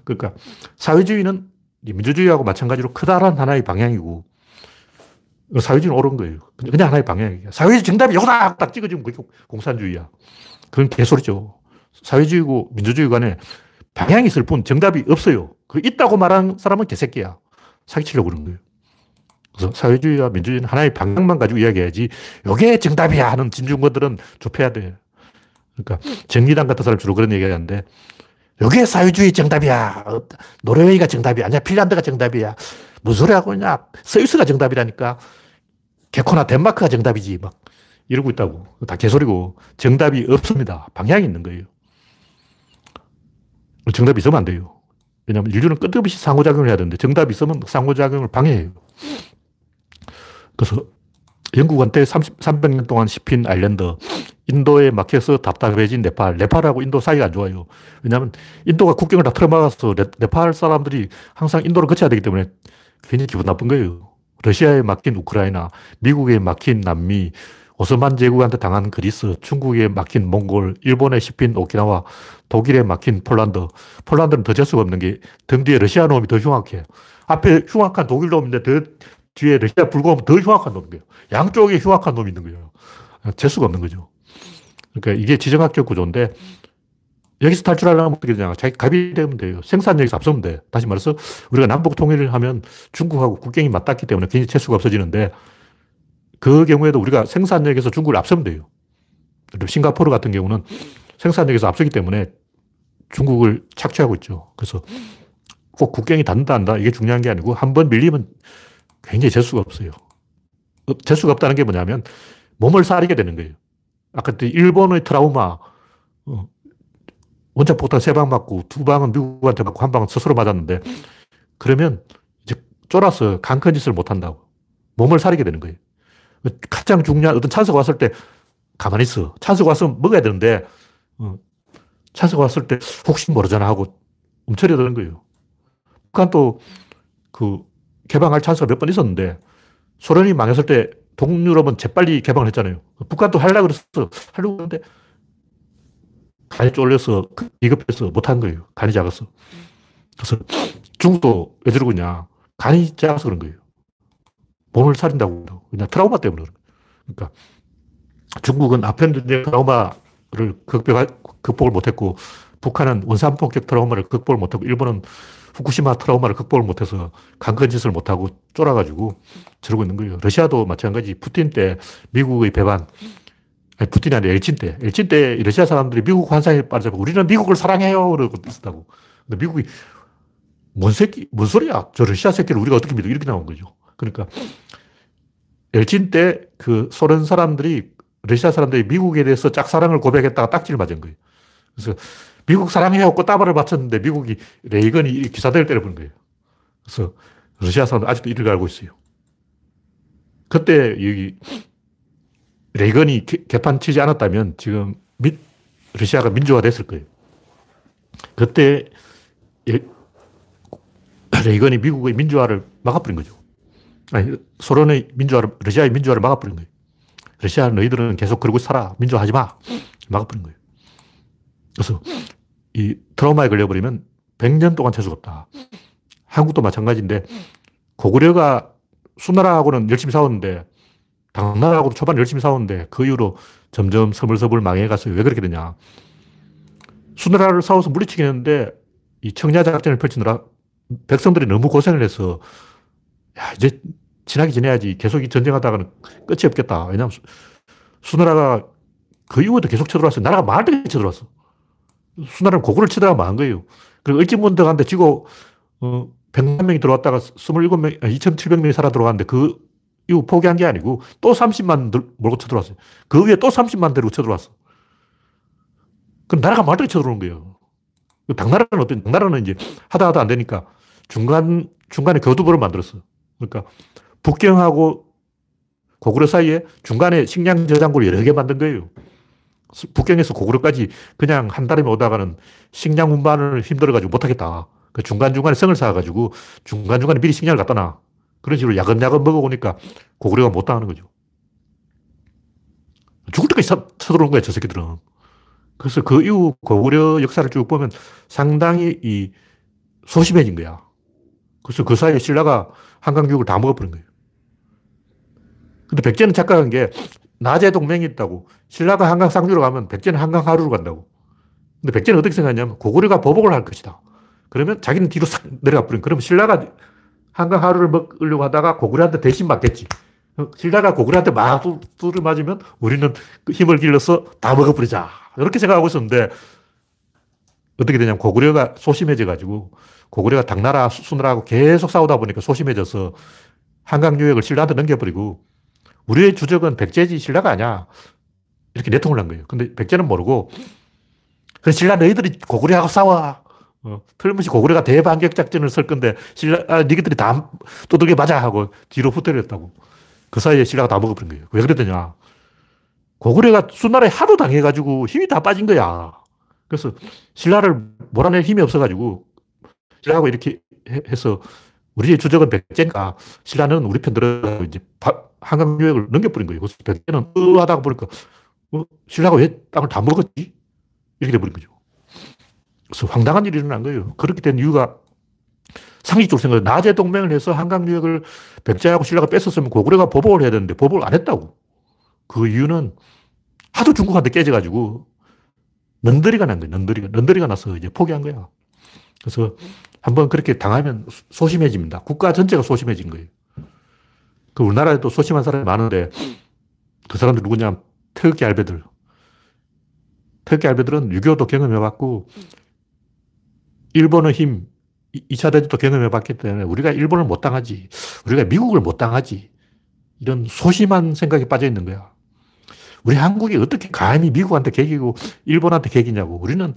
그러니까 사회주의는 민주주의하고 마찬가지로 크다란 하나의 방향이고 사회주의는 옳은 거예요. 그냥 하나의 방향이야. 사회주의 정답이 이거다! 딱 찍어주면 그게 공산주의야. 그건 개소리죠. 사회주의고 민주주의 간에 방향이 있을 뿐 정답이 없어요. 그 있다고 말하는 사람은 개새끼야. 사기치려고 그런 거예요. 그래서 사회주의와 민주주의는 하나의 방향만 가지고 이야기해야지 이게 정답이야 하는 진중권들은 좁혀야 돼. 그러니까 정의당 같은 사람 주로 그런 얘기 하는데 이게 사회주의 정답이야. 노르웨이가 정답이야. 아니야 핀란드가 정답이야. 무슨 소리 하고 있냐. 스위스가 정답이라니까. 개코나 덴마크가 정답이지. 막 이러고 있다고. 다 개소리고 정답이 없습니다. 방향이 있는 거예요. 정답이 있으면 안 돼요. 왜냐하면 인류는 끝없이 상호작용을 해야 되는데 정답이 있으면 상호작용을 방해해요. 그래서 영국한테 30, 300년 동안 씹힌 아일랜드, 인도에 막혀서 답답해진 네팔, 네팔하고 인도 사이가 안 좋아요. 왜냐하면 인도가 국경을 다 틀어막아서 네, 팔 사람들이 항상 인도를 거쳐야 되기 때문에 굉장히 기분 나쁜 거예요. 러시아에 막힌 우크라이나, 미국에 막힌 남미, 오스만 제국한테 당한 그리스, 중국에 막힌 몽골, 일본에 씹힌 오키나와, 독일에 막힌 폴란드. 폴란드는 더 재수가 없는 게 등 뒤에 러시아 놈이 더 흉악해. 앞에 흉악한 독일 놈인데 더 뒤에 러시아 불고하면 더 흉악한 거예요. 양쪽에 흉악한 놈이 있는 거예요. 재수가 없는 거죠. 그러니까 이게 지정학적 구조인데 여기서 탈출하려면 어떻게 되냐. 자기 갑이 되면 돼요. 생산력에서 앞서면 돼. 다시 말해서 우리가 남북 통일을 하면 중국하고 국경이 맞닿기 때문에 굉장히 재수가 없어지는데 그 경우에도 우리가 생산력에서 중국을 앞서면 돼요. 싱가포르 같은 경우는 생산력에서 앞서기 때문에 중국을 착취하고 있죠. 그래서 꼭 국경이 닿는다 한다 이게 중요한 게 아니고 한 번 밀리면 굉장히 재수가 없어요. 어, 재수가 없다는 게 뭐냐면 몸을 사리게 되는 거예요. 아까 일본의 트라우마 어, 원자 폭탄 세 방 맞고 두 방은 미국한테 맞고 한 방은 스스로 맞았는데 그러면 이제 쫄아서 강큰 짓을 못 한다고. 몸을 사리게 되는 거예요. 가장 중요한 어떤 찬스가 왔을 때 가만히 있어. 찬스가 왔으면 먹어야 되는데 어, 찬스가 왔을 때 혹시 모르잖아 하고 움츠려 드는 거예요. 북한도 그 개방할 찬스가 몇 번 있었는데 소련이 망했을 때 동유럽은 재빨리 개방을 했잖아요. 북한도 하려고 그랬어. 하려고 했는데 간이 쫄려서 비급해서 못한 거예요. 간이 작아서. 그래서 중국도 왜 저러고 있냐. 간이 작아서 그런 거예요. 몸을 살린다고. 그냥 트라우마 때문에 그런. 그러니까 중국은 아편 전쟁 트라우마를 극복, 극복을 못했고 북한은 원산 폭격 트라우마를 극복을 못하고 일본은 후쿠시마 트라우마를 극복을 못해서 강건 짓을 못하고 쫄아가지고 저러고 있는 거예요. 러시아도 마찬가지 푸틴 때 미국의 배반 아니, 푸틴이 아니라 엘친 때. 엘친 때 러시아 사람들이 미국 환상에 빠져서 우리는 미국을 사랑해요. 그러고 있었다고. 근데 미국이 뭔 새끼, 뭔 소리야. 저 러시아 새끼를 우리가 어떻게 믿어. 이렇게 나온 거죠. 그러니까 엘친 때 그 소련 사람들이 러시아 사람들이 미국에 대해서 짝사랑을 고백했다가 딱지를 맞은 거예요. 그래서 미국 사랑해요. 꽃다발을 바쳤는데 미국이 레이건이 기사대를 때려본 거예요. 그래서 러시아 사람들 아직도 이를 알고 있어요. 그때 여기 레이건이 개판 치지 않았다면 지금 미, 러시아가 민주화 됐을 거예요. 그때 레이건이 미국의 민주화를 막아버린 거죠. 아니, 소련의 민주화를, 러시아의 민주화를 막아버린 거예요. 러시아 너희들은 계속 그러고 살아. 민주화하지 마. 막아버린 거예요. 그래서 이 트라우마에 걸려버리면 100년 동안 재수가 없다. 한국도 마찬가지인데 고구려가 수나라하고는 열심히 싸웠는데 당나라하고도 초반에 열심히 싸웠는데 그 이후로 점점 서물서물 망해가서 왜 그렇게 되냐. 수나라를 싸워서 물리치긴 했는데 이 청야 작전을 펼치느라 백성들이 너무 고생을 해서 야, 이제 지나기 지내야지. 계속 이 전쟁하다가는 끝이 없겠다. 왜냐하면 수나라가 그 이후에도 계속 쳐들어왔어요. 나라가 망할 때 쳐들어왔어. 수나라는 고구를 치다가 망한 거예요. 그리고 을지문덕한테 지고, 어, 100만 명이 들어왔다가 27명, 2,700명이 살아 들어갔는데 그 이후 포기한 게 아니고 또 30만 몰고 쳐들어왔어요. 그 위에 또 30만 데리고 쳐들어왔어. 그럼 나라가 말도 쳐들어오는 거예요. 그 당나라는 어떤, 당나라는 이제 하다 하다 안 되니까 중간, 중간에 교두보를 만들었어. 그러니까 북경하고 고구려 사이에 중간에 식량 저장고를 여러 개 만든 거예요. 북경에서 고구려까지 그냥 한 달이면 오다가는 식량 운반을 힘들어가지고 못하겠다. 그 중간중간에 성을 쌓아가지고 중간중간에 미리 식량을 갖다 놔. 그런 식으로 야금야금 먹어보니까 고구려가 못 당하는 거죠. 죽을 때까지 쳐들어온 거야, 저 새끼들은. 그래서 그 이후 고구려 역사를 쭉 보면 상당히 이 소심해진 거야. 그래서 그 사이에 신라가 한강교육을 다 먹어버린 거예요. 근데 백제는 착각한 게 낮에 동맹이 있다고. 신라가 한강 쌍류로 가면 백제는 한강 하루로 간다고. 근데 백제는 어떻게 생각하냐면 고구려가 보복을 할 것이다. 그러면 자기는 뒤로 싹 내려가 버린. 그러면 신라가 한강 하루를 먹으려고 하다가 고구려한테 대신 맞겠지. 신라가 고구려한테 마두를 맞으면 우리는 그 힘을 길러서 다 먹어버리자. 이렇게 생각하고 있었는데 어떻게 되냐면 고구려가 소심해져 가지고 고구려가 당나라, 수나라하고 계속 싸우다 보니까 소심해져서 한강 유역을 신라한테 넘겨버리고 우리의 주적은 백제지 신라가 아니야. 이렇게 내통을 한 거예요. 근데 백제는 모르고 그 신라 너희들이 고구려하고 싸워. 어, 틀림없이 고구려가 대반격 작전을 쓸 건데 신라 아, 니들이 다 두들겨 맞아 하고 뒤로 후퇴했다고. 그 사이에 신라가 다 먹어버린 거예요. 왜 그랬더냐. 고구려가 수나라에 하도 당해가지고 힘이 다 빠진 거야. 그래서 신라를 몰아낼 힘이 없어가지고 신라하고 이렇게 해서 우리의 주적은 백제니까 신라는 우리 편 들어 이제 한강 유역을 넘겨버린 거예요. 그래서 백제는 으하다가 보니까 어, 신라가 왜 땅을 다 먹었지? 이렇게 돼버린 거죠. 그래서 황당한 일이 일어난 거예요. 그렇게 된 이유가 상식적으로 생각해 낮에 동맹을 해서 한강 유역을 백제하고 신라가 뺏었으면 고구려가 보복을 해야 되는데 보복을 안 했다고. 그 이유는 하도 중국한테 깨져가지고 넌더리가 난 거예요. 넌더리가. 넌더리가 나서 이제 포기한 거야. 그래서 한번 그렇게 당하면 소심해집니다. 국가 전체가 소심해진 거예요. 그 우리나라에도 소심한 사람이 많은데 그 사람들 누구냐? 태극기 알배들. 태극기 알배들은 6.25도 경험해봤고, 일본의 힘, 2차 대전도 경험해봤기 때문에 우리가 일본을 못 당하지. 우리가 미국을 못 당하지. 이런 소심한 생각에 빠져 있는 거야. 우리 한국이 어떻게 감히 미국한테 개기고 일본한테 개기냐고. 우리는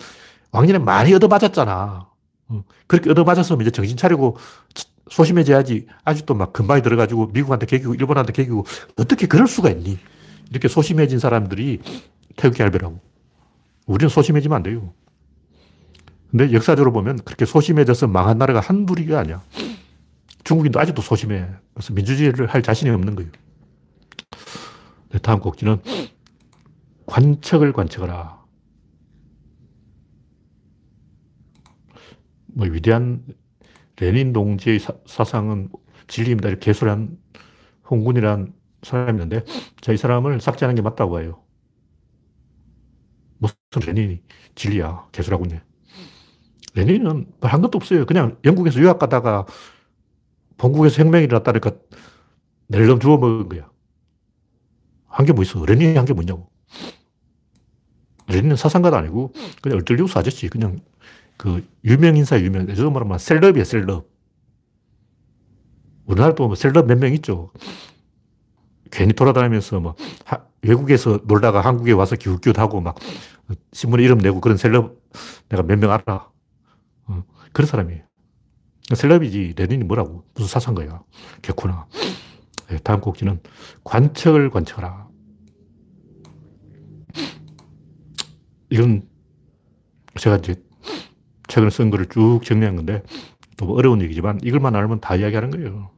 왕년에 많이 얻어맞았잖아. 그렇게 얻어맞았으면 이제 정신 차리고 소심해져야지. 아직도 막 금방에 들어가지고 미국한테 개기고 일본한테 개기고 어떻게 그럴 수가 있니? 이렇게 소심해진 사람들이 태극기 할배라고. 우리는 소심해지면 안 돼요. 근데 역사적으로 보면 그렇게 소심해져서 망한 나라가 한둘이가 아니야. 중국인도 아직도 소심해. 그래서 민주주의를 할 자신이 없는 거예요. 네, 다음 곡지는 관측을 관측하라. 뭐 위대한 레닌 동지의 사, 상은 진리입니다. 이렇게 개소리한 홍군이란 사람이 있는데 저이 사람을 삭제하는 게 맞다고 해요. 무슨 레닌이 진리야. 개소리하고 있네. 레닌은 한 것도 없어요. 그냥 영국에서 유학 가다가 본국에서 혁명이 일어났다니까 낼름 주워 먹은 거야. 한 게 뭐 있어? 레닌이 한 게 뭐냐고. 레닌은 사상가도 아니고 그냥 얼떨리우스 아저씨. 그냥 그 유명 인사 유명. 요즘 말하면 셀럽이야, 셀럽. 우리나라도 뭐 셀럽 몇 명 있죠. 괜히 돌아다니면서 뭐 하, 외국에서 놀다가 한국에 와서 기웃기웃하고 막 신문에 이름 내고 그런 셀럽 내가 몇 명 알아. 어, 그런 사람이에요. 셀럽이지 레닌이 뭐라고 무슨 사상가야. 개코나. 네, 다음 곡지는 관측을 관측하라. 이건 제가 이제 최근에 쓴 거를 쭉 정리한 건데 또 어려운 얘기지만 이걸만 알면 다 이야기하는 거예요.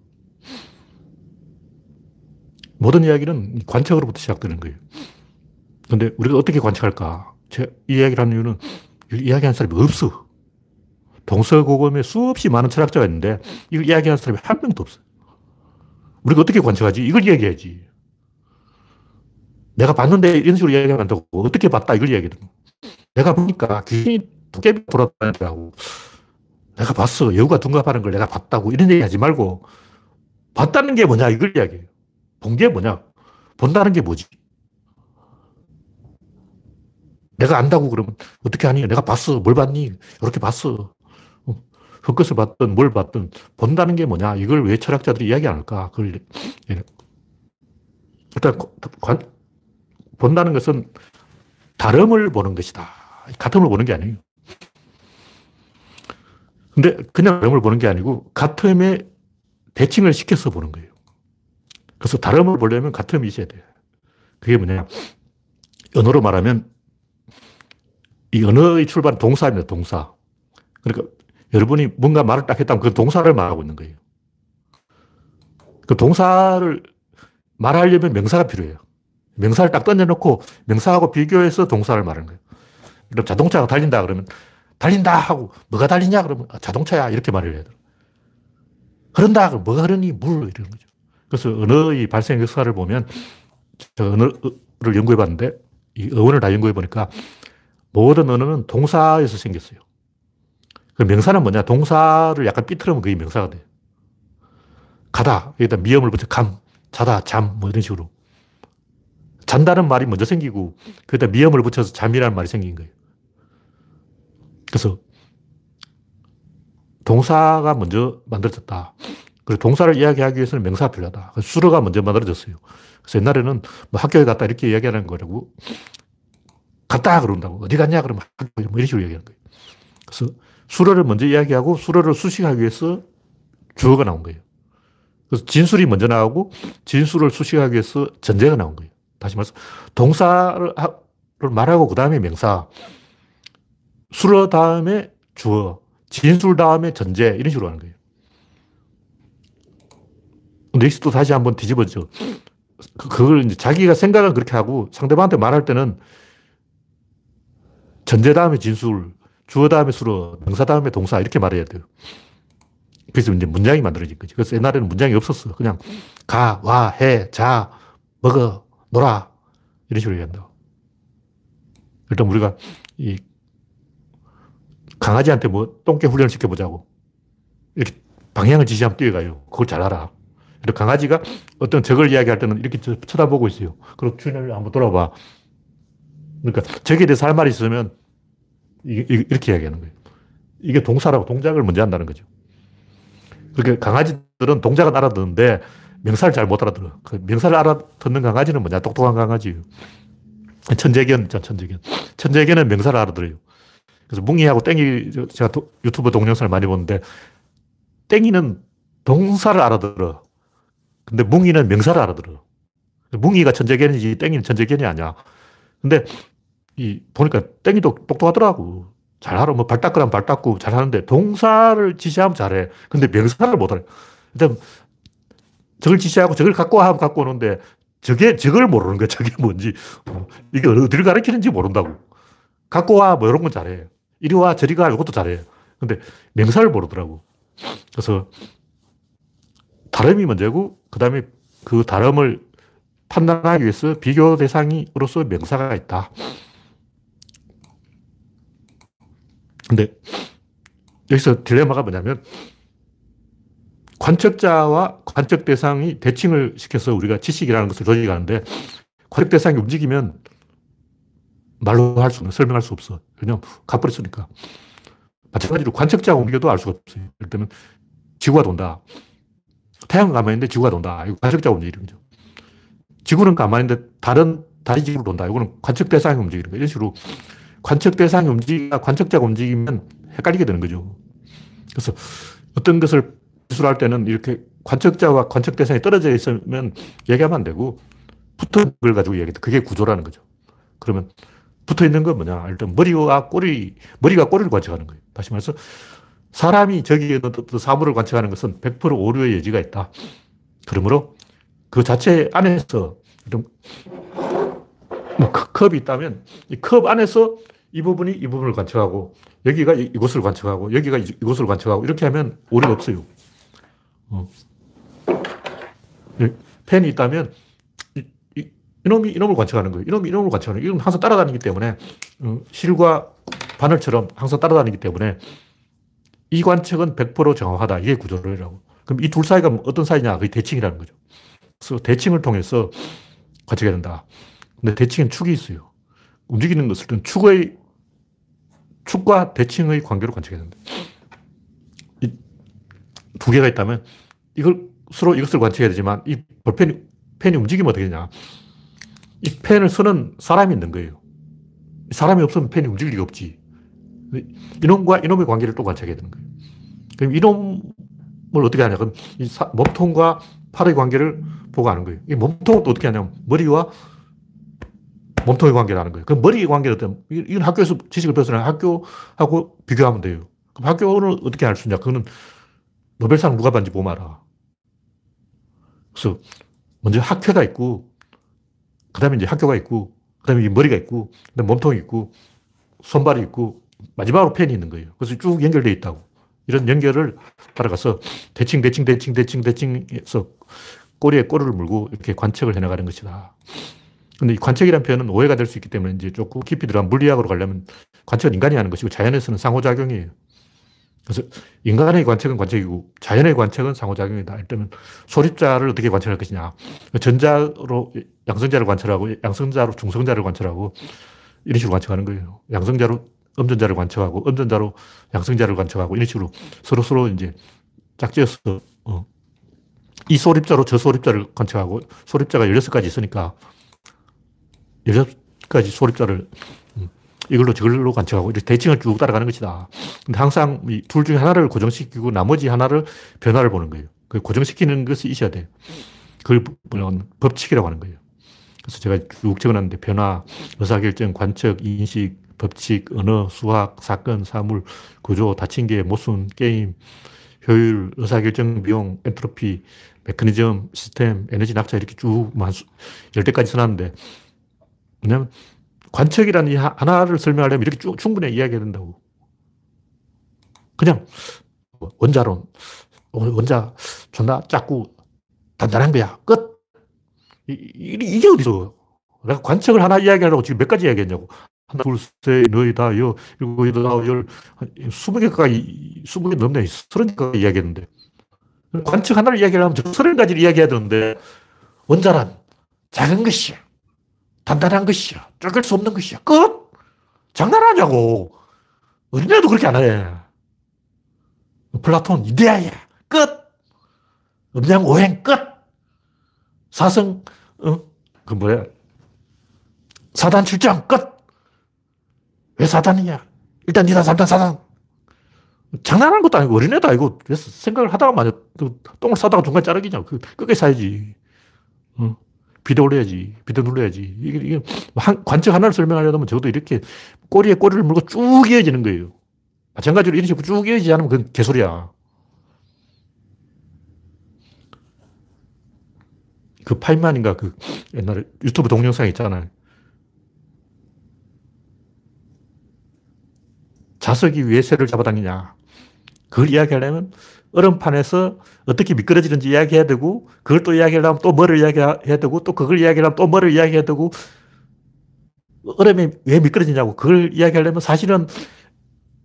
모든 이야기는 관측으로부터 시작되는 거예요. 근데 우리가 어떻게 관측할까? 제가 이 이야기를 하는 이유는 이야기하는 사람이 없어. 동서고금에 수없이 많은 철학자가 있는데 이걸 이야기하는 사람이 한 명도 없어요. 우리가 어떻게 관측하지? 이걸 이야기해야지. 내가 봤는데 이런 식으로 이야기하면 안 되고 어떻게 봤다 이걸 이야기해. 내가 보니까 귀신이 두개비 돌아다니더라고. 내가 봤어. 여우가 둔갑하는 걸 내가 봤다고 이런 얘기 하지 말고 봤다는 게 뭐냐 이걸 이야기해요. 본 게 뭐냐? 본다는 게 뭐지? 내가 안다고 그러면 어떻게 하니? 내가 봤어. 뭘 봤니? 이렇게 봤어. 헛것을 봤든 뭘 봤든 본다는 게 뭐냐? 이걸 왜 철학자들이 이야기 안 할까? 그걸 예. 일단 관, 본다는 것은 다름을 보는 것이다. 같음을 보는 게 아니에요. 근데 그냥 다름을 보는 게 아니고 같음에 대칭을 시켜서 보는 거예요. 그래서 다름을 보려면 같음이 있어야 돼요. 그게 뭐냐. 언어로 말하면 이 언어의 출발은 동사입니다. 동사. 그러니까 여러분이 뭔가 말을 딱 했다면 그 동사를 말하고 있는 거예요. 그 동사를 말하려면 명사가 필요해요. 명사를 딱 던져놓고 명사하고 비교해서 동사를 말하는 거예요. 자동차가 달린다 그러면 달린다 하고 뭐가 달리냐 그러면 아, 자동차야 이렇게 말을 해야 돼요. 흐른다 그러면 뭐가 흐르니 물 이런 거죠. 그래서 언어의 발생 역사를 보면 저 언어를 연구해 봤는데 이 어원을 다 연구해 보니까 모든 언어는 동사에서 생겼어요. 그 명사는 뭐냐? 동사를 약간 삐뚤으면 그게 명사가 돼요. 가다. 여기다 미음을 붙여 감, 자다, 잠, 뭐 이런 식으로. 잔다는 말이 먼저 생기고, 거기다 미음을 붙여서 잠이라는 말이 생긴 거예요. 그래서 동사가 먼저 만들어졌다. 그리고 동사를 이야기하기 위해서는 명사가 필요하다. 수로가 먼저 만들어졌어요. 그래서 옛날에는 뭐 학교에 갔다 이렇게 이야기하는 거라고. 갔다 그런다고. 어디 갔냐? 그러면 학교 뭐 이런 식으로 이야기하는 거예요. 그래서 수로를 먼저 이야기하고 수로를 수식하기 위해서 주어가 나온 거예요. 그래서 진술이 먼저 나오고 진술을 수식하기 위해서 전제가 나온 거예요. 다시 말해서 동사를 말하고 그 다음에 명사, 수로 다음에 주어, 진술 다음에 전제 이런 식으로 하는 거예요. 근데 또 다시 한번 뒤집어져. 그, 그걸 이제 자기가 생각은 그렇게 하고 상대방한테 말할 때는 전제 다음에 진술, 주어 다음에 수로, 명사 다음에 동사 이렇게 말해야 돼요. 그래서 이제 문장이 만들어진 거지. 그래서 옛날에는 문장이 없었어. 그냥 가, 와, 해, 자, 먹어, 놀아. 이런 식으로 얘기한다. 일단 우리가 이 강아지한테 뭐 똥개 훈련을 시켜보자고. 이렇게 방향을 지시하면 뛰어가요. 그걸 잘 알아. 강아지가 어떤 적을 이야기할 때는 이렇게 쳐다보고 있어요. 그리고 주인을 한번 돌아봐. 그러니까 적에 대해서 할 말이 있으면 이렇게 이야기하는 거예요. 이게 동사라고 동작을 먼저 한다는 거죠. 그러니까 강아지들은 동작은 알아듣는데 명사를 잘 못 알아들어. 그 명사를 알아듣는 강아지는 뭐냐? 똑똑한 강아지예요. 천재견 있잖아, 천재견. 천재견은 명사를 알아들어요. 그래서 뭉이하고 땡이, 제가 도, 유튜브 동영상을 많이 보는데, 땡이는 동사를 알아들어. 근데 뭉이는 명사를 알아들어. 뭉이가 천재견이지 땡이는 천재견이 아니야. 근데 이 보니까 땡이도 똑똑하더라고. 잘하러 뭐발 닦으라면 발 닦고 잘하는데 동사를 지시하면 잘해. 근데 명사를 못 알아. 일단 저걸 지시하고 저걸 갖고 와 하면 갖고 오는데 저게 저걸 모르는 거야. 저게 뭔지. 어, 이게 어디를 가르치는지 모른다고. 갖고 와 뭐 이런 건 잘해. 이리 와 저리 가 이것도 잘해. 근데 명사를 모르더라고. 그래서 다름이 문제고 그 다음에 그 다름을 판단하기 위해서 비교 대상이로서 명사가 있다. 근데 여기서 딜레마가 뭐냐면 관측자와 관측 대상이 대칭을 시켜서 우리가 지식이라는 것을 조직하는데 관측 대상이 움직이면 말로 할 수 없는, 설명할 수 없어. 왜냐면 가버렸으니까. 마찬가지로 관측자가 움직여도 알 수가 없어요. 예를 들면 지구가 돈다. 태양은 가만히 있는데 지구가 돈다. 이거 관측자가 움직이는 거죠. 지구는 가만히 있는데 다른 다리 지구로 돈다. 이거는 관측 대상이 움직이는 거예요. 이런 식으로 관측 대상이 움직이가 관측자가 움직이면 헷갈리게 되는 거죠. 그래서 어떤 것을 기술할 때는 이렇게 관측자와 관측 대상이 떨어져 있으면 얘기하면 안 되고 붙은 걸 가지고 얘기해. 그게 구조라는 거죠. 그러면 붙어 있는 건 뭐냐? 일단 머리와 꼬리, 머리가 꼬리를 관측하는 거예요. 다시 말해서 사람이 저기에 사물을 관측하는 것은 100% 오류의 여지가 있다. 그러므로 그 자체 안에서 뭐 컵이 있다면 이 컵 안에서 이 부분이 이 부분을 관측하고 여기가 이곳을 관측하고 여기가 이곳을 관측하고 이렇게 하면 오류가 없어요. 어. 펜이 있다면 이, 이, 이놈이 이놈을 관측하는 거예요. 이놈이 이놈을 관측하는 거예요. 이건 항상 따라다니기 때문에 어, 실과 바늘처럼 항상 따라다니기 때문에 이 관측은 100% 정확하다. 이게 구조론이라고. 그럼 이 둘 사이가 어떤 사이냐? 그게 대칭이라는 거죠. 그래서 대칭을 통해서 관측해야 된다. 근데 대칭엔 축이 있어요. 움직이는 것을 축의 축과 대칭의 관계로 관측해야 된다. 두 개가 있다면 이걸 서로 이것을 관측해야 되지만 이 볼펜이 펜이 움직이면 어떻게 되냐. 이 펜을 쓰는 사람이 있는 거예요. 사람이 없으면 펜이 움직일 리가 없지. 이놈과 이놈의 관계를 또 관측해야 되는 거예요. 그럼 이놈을 어떻게 하냐. 그럼 이 사, 몸통과 팔의 관계를 보고 하는 거예요. 이 몸통은 또 어떻게 하냐면 머리와 몸통의 관계를 하는 거예요. 그럼 머리의 관계를 어떤, 이건 학교에서 지식을 배웠으니 학교하고 비교하면 돼요. 그럼 학교는 어떻게 알 수 있냐. 그거는 노벨상 누가 받는지 보면 알아. 그래서 먼저 학회가 있고, 그 다음에 이제 학교가 있고, 그 다음에 머리가 있고, 그 다음에 몸통이 있고, 손발이 있고, 마지막으로 펜이 있는 거예요. 그래서 쭉 연결되어 있다고. 이런 연결을 따라가서 대칭, 대칭, 대칭, 대칭, 대칭 해서 꼬리에 꼬리를 물고 이렇게 관측을 해나가는 것이다. 근데 이 관측이라는 표현은 오해가 될 수 있기 때문에 이제 조금 깊이 들어간 물리학으로 가려면 관측은 인간이 하는 것이고 자연에서는 상호작용이에요. 그래서 인간의 관측은 관측이고 자연의 관측은 상호작용이다. 일단은 소립자를 어떻게 관측할 것이냐. 전자로 양성자를 관찰하고 양성자로 중성자를 관찰하고 이런 식으로 관측하는 거예요. 양성자로 음전자를 관측하고 음전자로 양성자를 관측하고 이런 식으로 서로 서로 이제 짝지어서 어. 이 소립자로 저 소립자를 관측하고 소립자가 16가지 있으니까 16가지 소립자를 음, 이걸로 저걸로 관측하고 이렇게 대칭을 쭉 따라가는 것이다. 근데 항상 둘 중에 하나를 고정시키고 나머지 하나를 변화를 보는 거예요. 그 고정시키는 것이 있어야 돼요. 그걸 법칙이라고 하는 거예요. 그래서 제가 쭉 적어놨는데 변화, 의사결정, 관측, 인식, 법칙, 언어, 수학, 사건, 사물, 구조, 닫힌 게, 모순, 게임, 효율, 의사결정, 비용, 엔트로피, 메커니즘, 시스템, 에너지 낙차 이렇게 쭉 열대까지 써놨는데 왜냐면 관측이라는 이 하나를 설명하려면 이렇게 쭉 충분히 이야기해야 된다고. 그냥 원자론, 원자 존나 작고 단단한 거야. 끝. 이, 이게 어디서. 내가 관측을 하나 이야기하려고 지금 몇 가지 이야기했냐고. 하나, 둘, 셋, 너희다, 여, 일곱, 여덟, 아홉, 열, 스무 개 가까이, 스무 개 넘네. 서른 개 가까이 이야기했는데. 관측 하나를 이야기하려면 서른 가지를 이야기해야 되는데, 원자란 작은 것이야. 단단한 것이야. 쫓을 수 없는 것이야. 끝! 장난하냐고. 어린애도 그렇게 안 해. 플라톤 이데아야. 끝! 음양 오행 끝! 사성, 어? 그 뭐야. 사단 출장 끝! 왜 사단이냐? 일단 니다 사단, 사단. 장난하는 것도 아니고 어린애도 아니고 생각을 하다가 만약 똥을 싸다가 중간에 자르기냐. 그 끝까지 사야지. 어? 비대 올려야지. 비대 눌러야지. 이게, 이게 한, 관측 하나를 설명하려면 적어도 이렇게 꼬리에 꼬리를 물고 쭉 이어지는 거예요. 마찬가지로 이런 식으로 쭉 이어지지 않으면 그건 개소리야. 그 파인만인가 그 옛날에 유튜브 동영상 있잖아요. 자석이 왜 새를 잡아당기냐. 그걸 이야기하려면 얼음판에서 어떻게 미끄러지는지 이야기해야 되고, 그걸 또 이야기하려면 또 뭐를 이야기해야 되고, 또 그걸 이야기하려면 또 뭐를 이야기해야 되고, 얼음이 왜 미끄러지냐고. 그걸 이야기하려면 사실은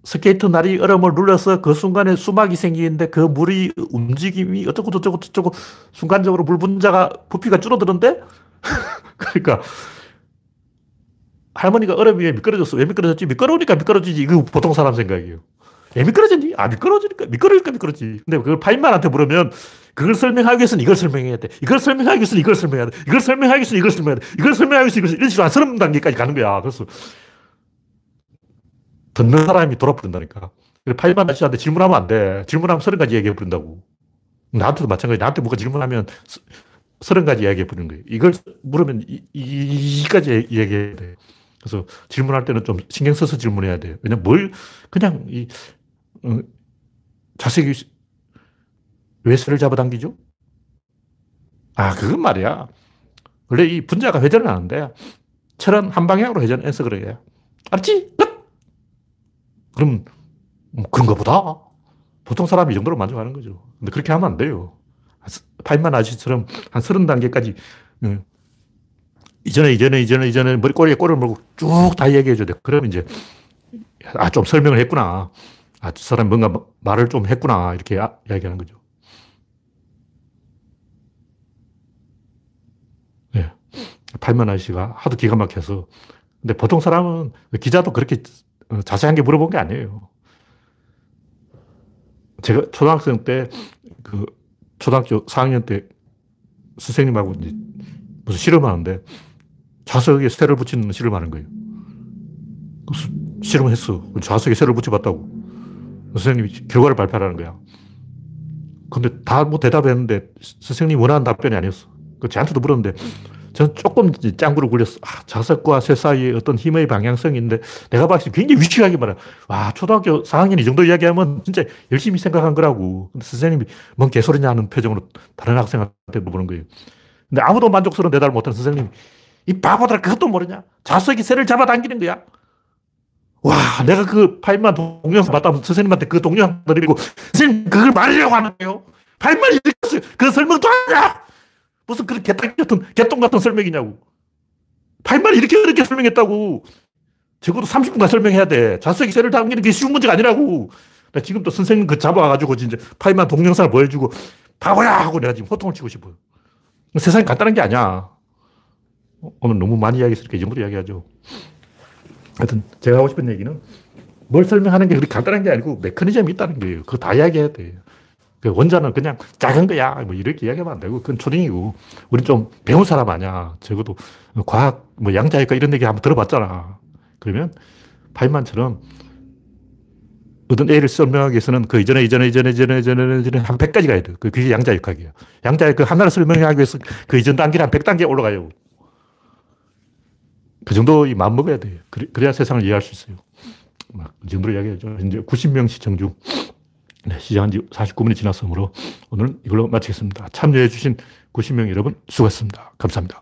스케이트 날이 얼음을 눌러서 그 순간에 수막이 생기는데 그 물이 움직임이 어쩌고 저쩌고 저쩌고 순간적으로 물 분자가 부피가 줄어드는데 그러니까 할머니가 얼음 위에 미끄러졌어. 왜 미끄러졌지? 미끄러우니까 미끄러지지. 이거 보통 사람 생각이에요. 왜 미끄러졌니? 아, 미끄러지니까, 미끄러니까 미끄러지. 근데 그걸 파인만한테 물으면 그걸 설명하기 위해서는 이걸 설명해야 돼. 이걸 설명하기 위해서는 이걸 설명해야 돼. 이걸 설명하기 위해서는 이걸 설명해야 돼. 이걸 설명하기 위해서 이걸 이런 식으로 한 서른 단계까지 가는 거야. 그래서 듣는 사람이 돌아버린다니까. 파일만 아저씨한테 질문하면 안 돼. 질문하면 서른 가지 얘기해 버린다고. 나한테도 마찬가지. 나한테 뭐가 질문하면 서른 가지 이야기해 버리는 거예요. 이걸 물으면 이, 이, 이까지 얘기해야 돼. 그래서 질문할 때는 좀 신경 써서 질문해야 돼. 왜냐면 뭘, 그냥 이, 어, 자식이 왜 쇠를 잡아당기죠? 아, 그건 말이야. 원래 이 분자가 회전을 하는데, 철은 한 방향으로 회전해서 그래. 알았지? 끝! 그럼 뭐 그런가 보다. 보통 사람이 이 정도로 만족하는 거죠. 근데 그렇게 하면 안 돼요. 파인만 아저씨처럼 한 서른 단계까지 어, 이전에 이전에 이전에 이전에 머리 꼬리에 꼬리를 물고 쭉 다 얘기해 줘야 돼. 그러면 이제 아 좀 설명을 했구나. 아, 저 사람이 뭔가 말을 좀 했구나. 이렇게 아, 이야기하는 거죠. 네. 팔만 아저씨가 하도 기가 막혀서. 근데 보통 사람은 기자도 그렇게 어, 자세한 게 물어본 게 아니에요. 제가 초등학생 때, 그, 초등학교 4학년 때 선생님하고 이제 무슨 실험하는데 좌석에 쇠를 붙이는 실험하는 거예요. 그 실험을 했어. 좌석에 쇠를 붙여봤다고. 선생님이 결과를 발표하는 거야. 근데 다 뭐 대답했는데 선생님이 원하는 답변이 아니었어. 그 저한테도 물었는데 저는 조금 짱구를 굴렸어. 아, 자석과 쇠 사이에 어떤 힘의 방향성인데 내가 봤을 때 굉장히 위치하게 말해. 와, 초등학교 4학년 이 정도 이야기하면 진짜 열심히 생각한 거라고. 근데 선생님이 뭔 개소리냐 하는 표정으로 다른 학생한테 물어보는 거예요. 근데 아무도 만족스러운 대답을 못한 선생님이 이 바보들 그것도 모르냐? 자석이 쇠를 잡아당기는 거야. 와, 내가 그 파일만 동영상 봤다 선생님한테 그 동영상 드리고 선생님 그걸 말하려고 하는 거예요. 파일만 이렇게 그 설명도 하냐? 무슨 그런 개똥 같은, 개똥 같은 설명이냐고. 팔만 이렇게 이렇게 설명했다고. 적어도 30분간 설명해야 돼. 자석이 쇠를 당기는 게 쉬운 문제가 아니라고. 나 지금 또 선생님 그 잡아가지고 진짜 파이만 동영상을 보여주고 바보야! 하고 내가 지금 호통을 치고 싶어요. 세상이 간단한 게 아니야. 오늘 너무 많이 이야기해서 이렇게 전부 이야기하죠. 하여튼 제가 하고 싶은 얘기는 뭘 설명하는 게 그렇게 간단한 게 아니고 메커니즘이 있다는 거예요. 그거 다 이야기해야 돼요. 그 원자는 그냥 작은 거야. 뭐 이렇게 이야기하면 안 되고, 그건 초딩이고. 우리 좀 배운 사람 아니야. 적어도 과학, 뭐 양자역학 이런 얘기 한번 들어봤잖아. 그러면 파인만처럼 어떤 A를 설명하기 위해서는 그 이전에, 이전에, 이전에, 이전에, 이전에, 이전에 한 100까지 가야 돼. 그게 양자역학이야. 양자역 그 하나를 설명하기 위해서 그 이전 단계를 한 100단계 올라가요. 그 정도 마음 먹어야 돼. 그래야 세상을 이해할 수 있어요. 막, 이 정도로 이야기하죠. 이제 90명 시청 중 네, 시작한 지 49분이 지났으므로 오늘 이걸로 마치겠습니다. 참여해주신 90명 여러분 수고했습니다. 감사합니다.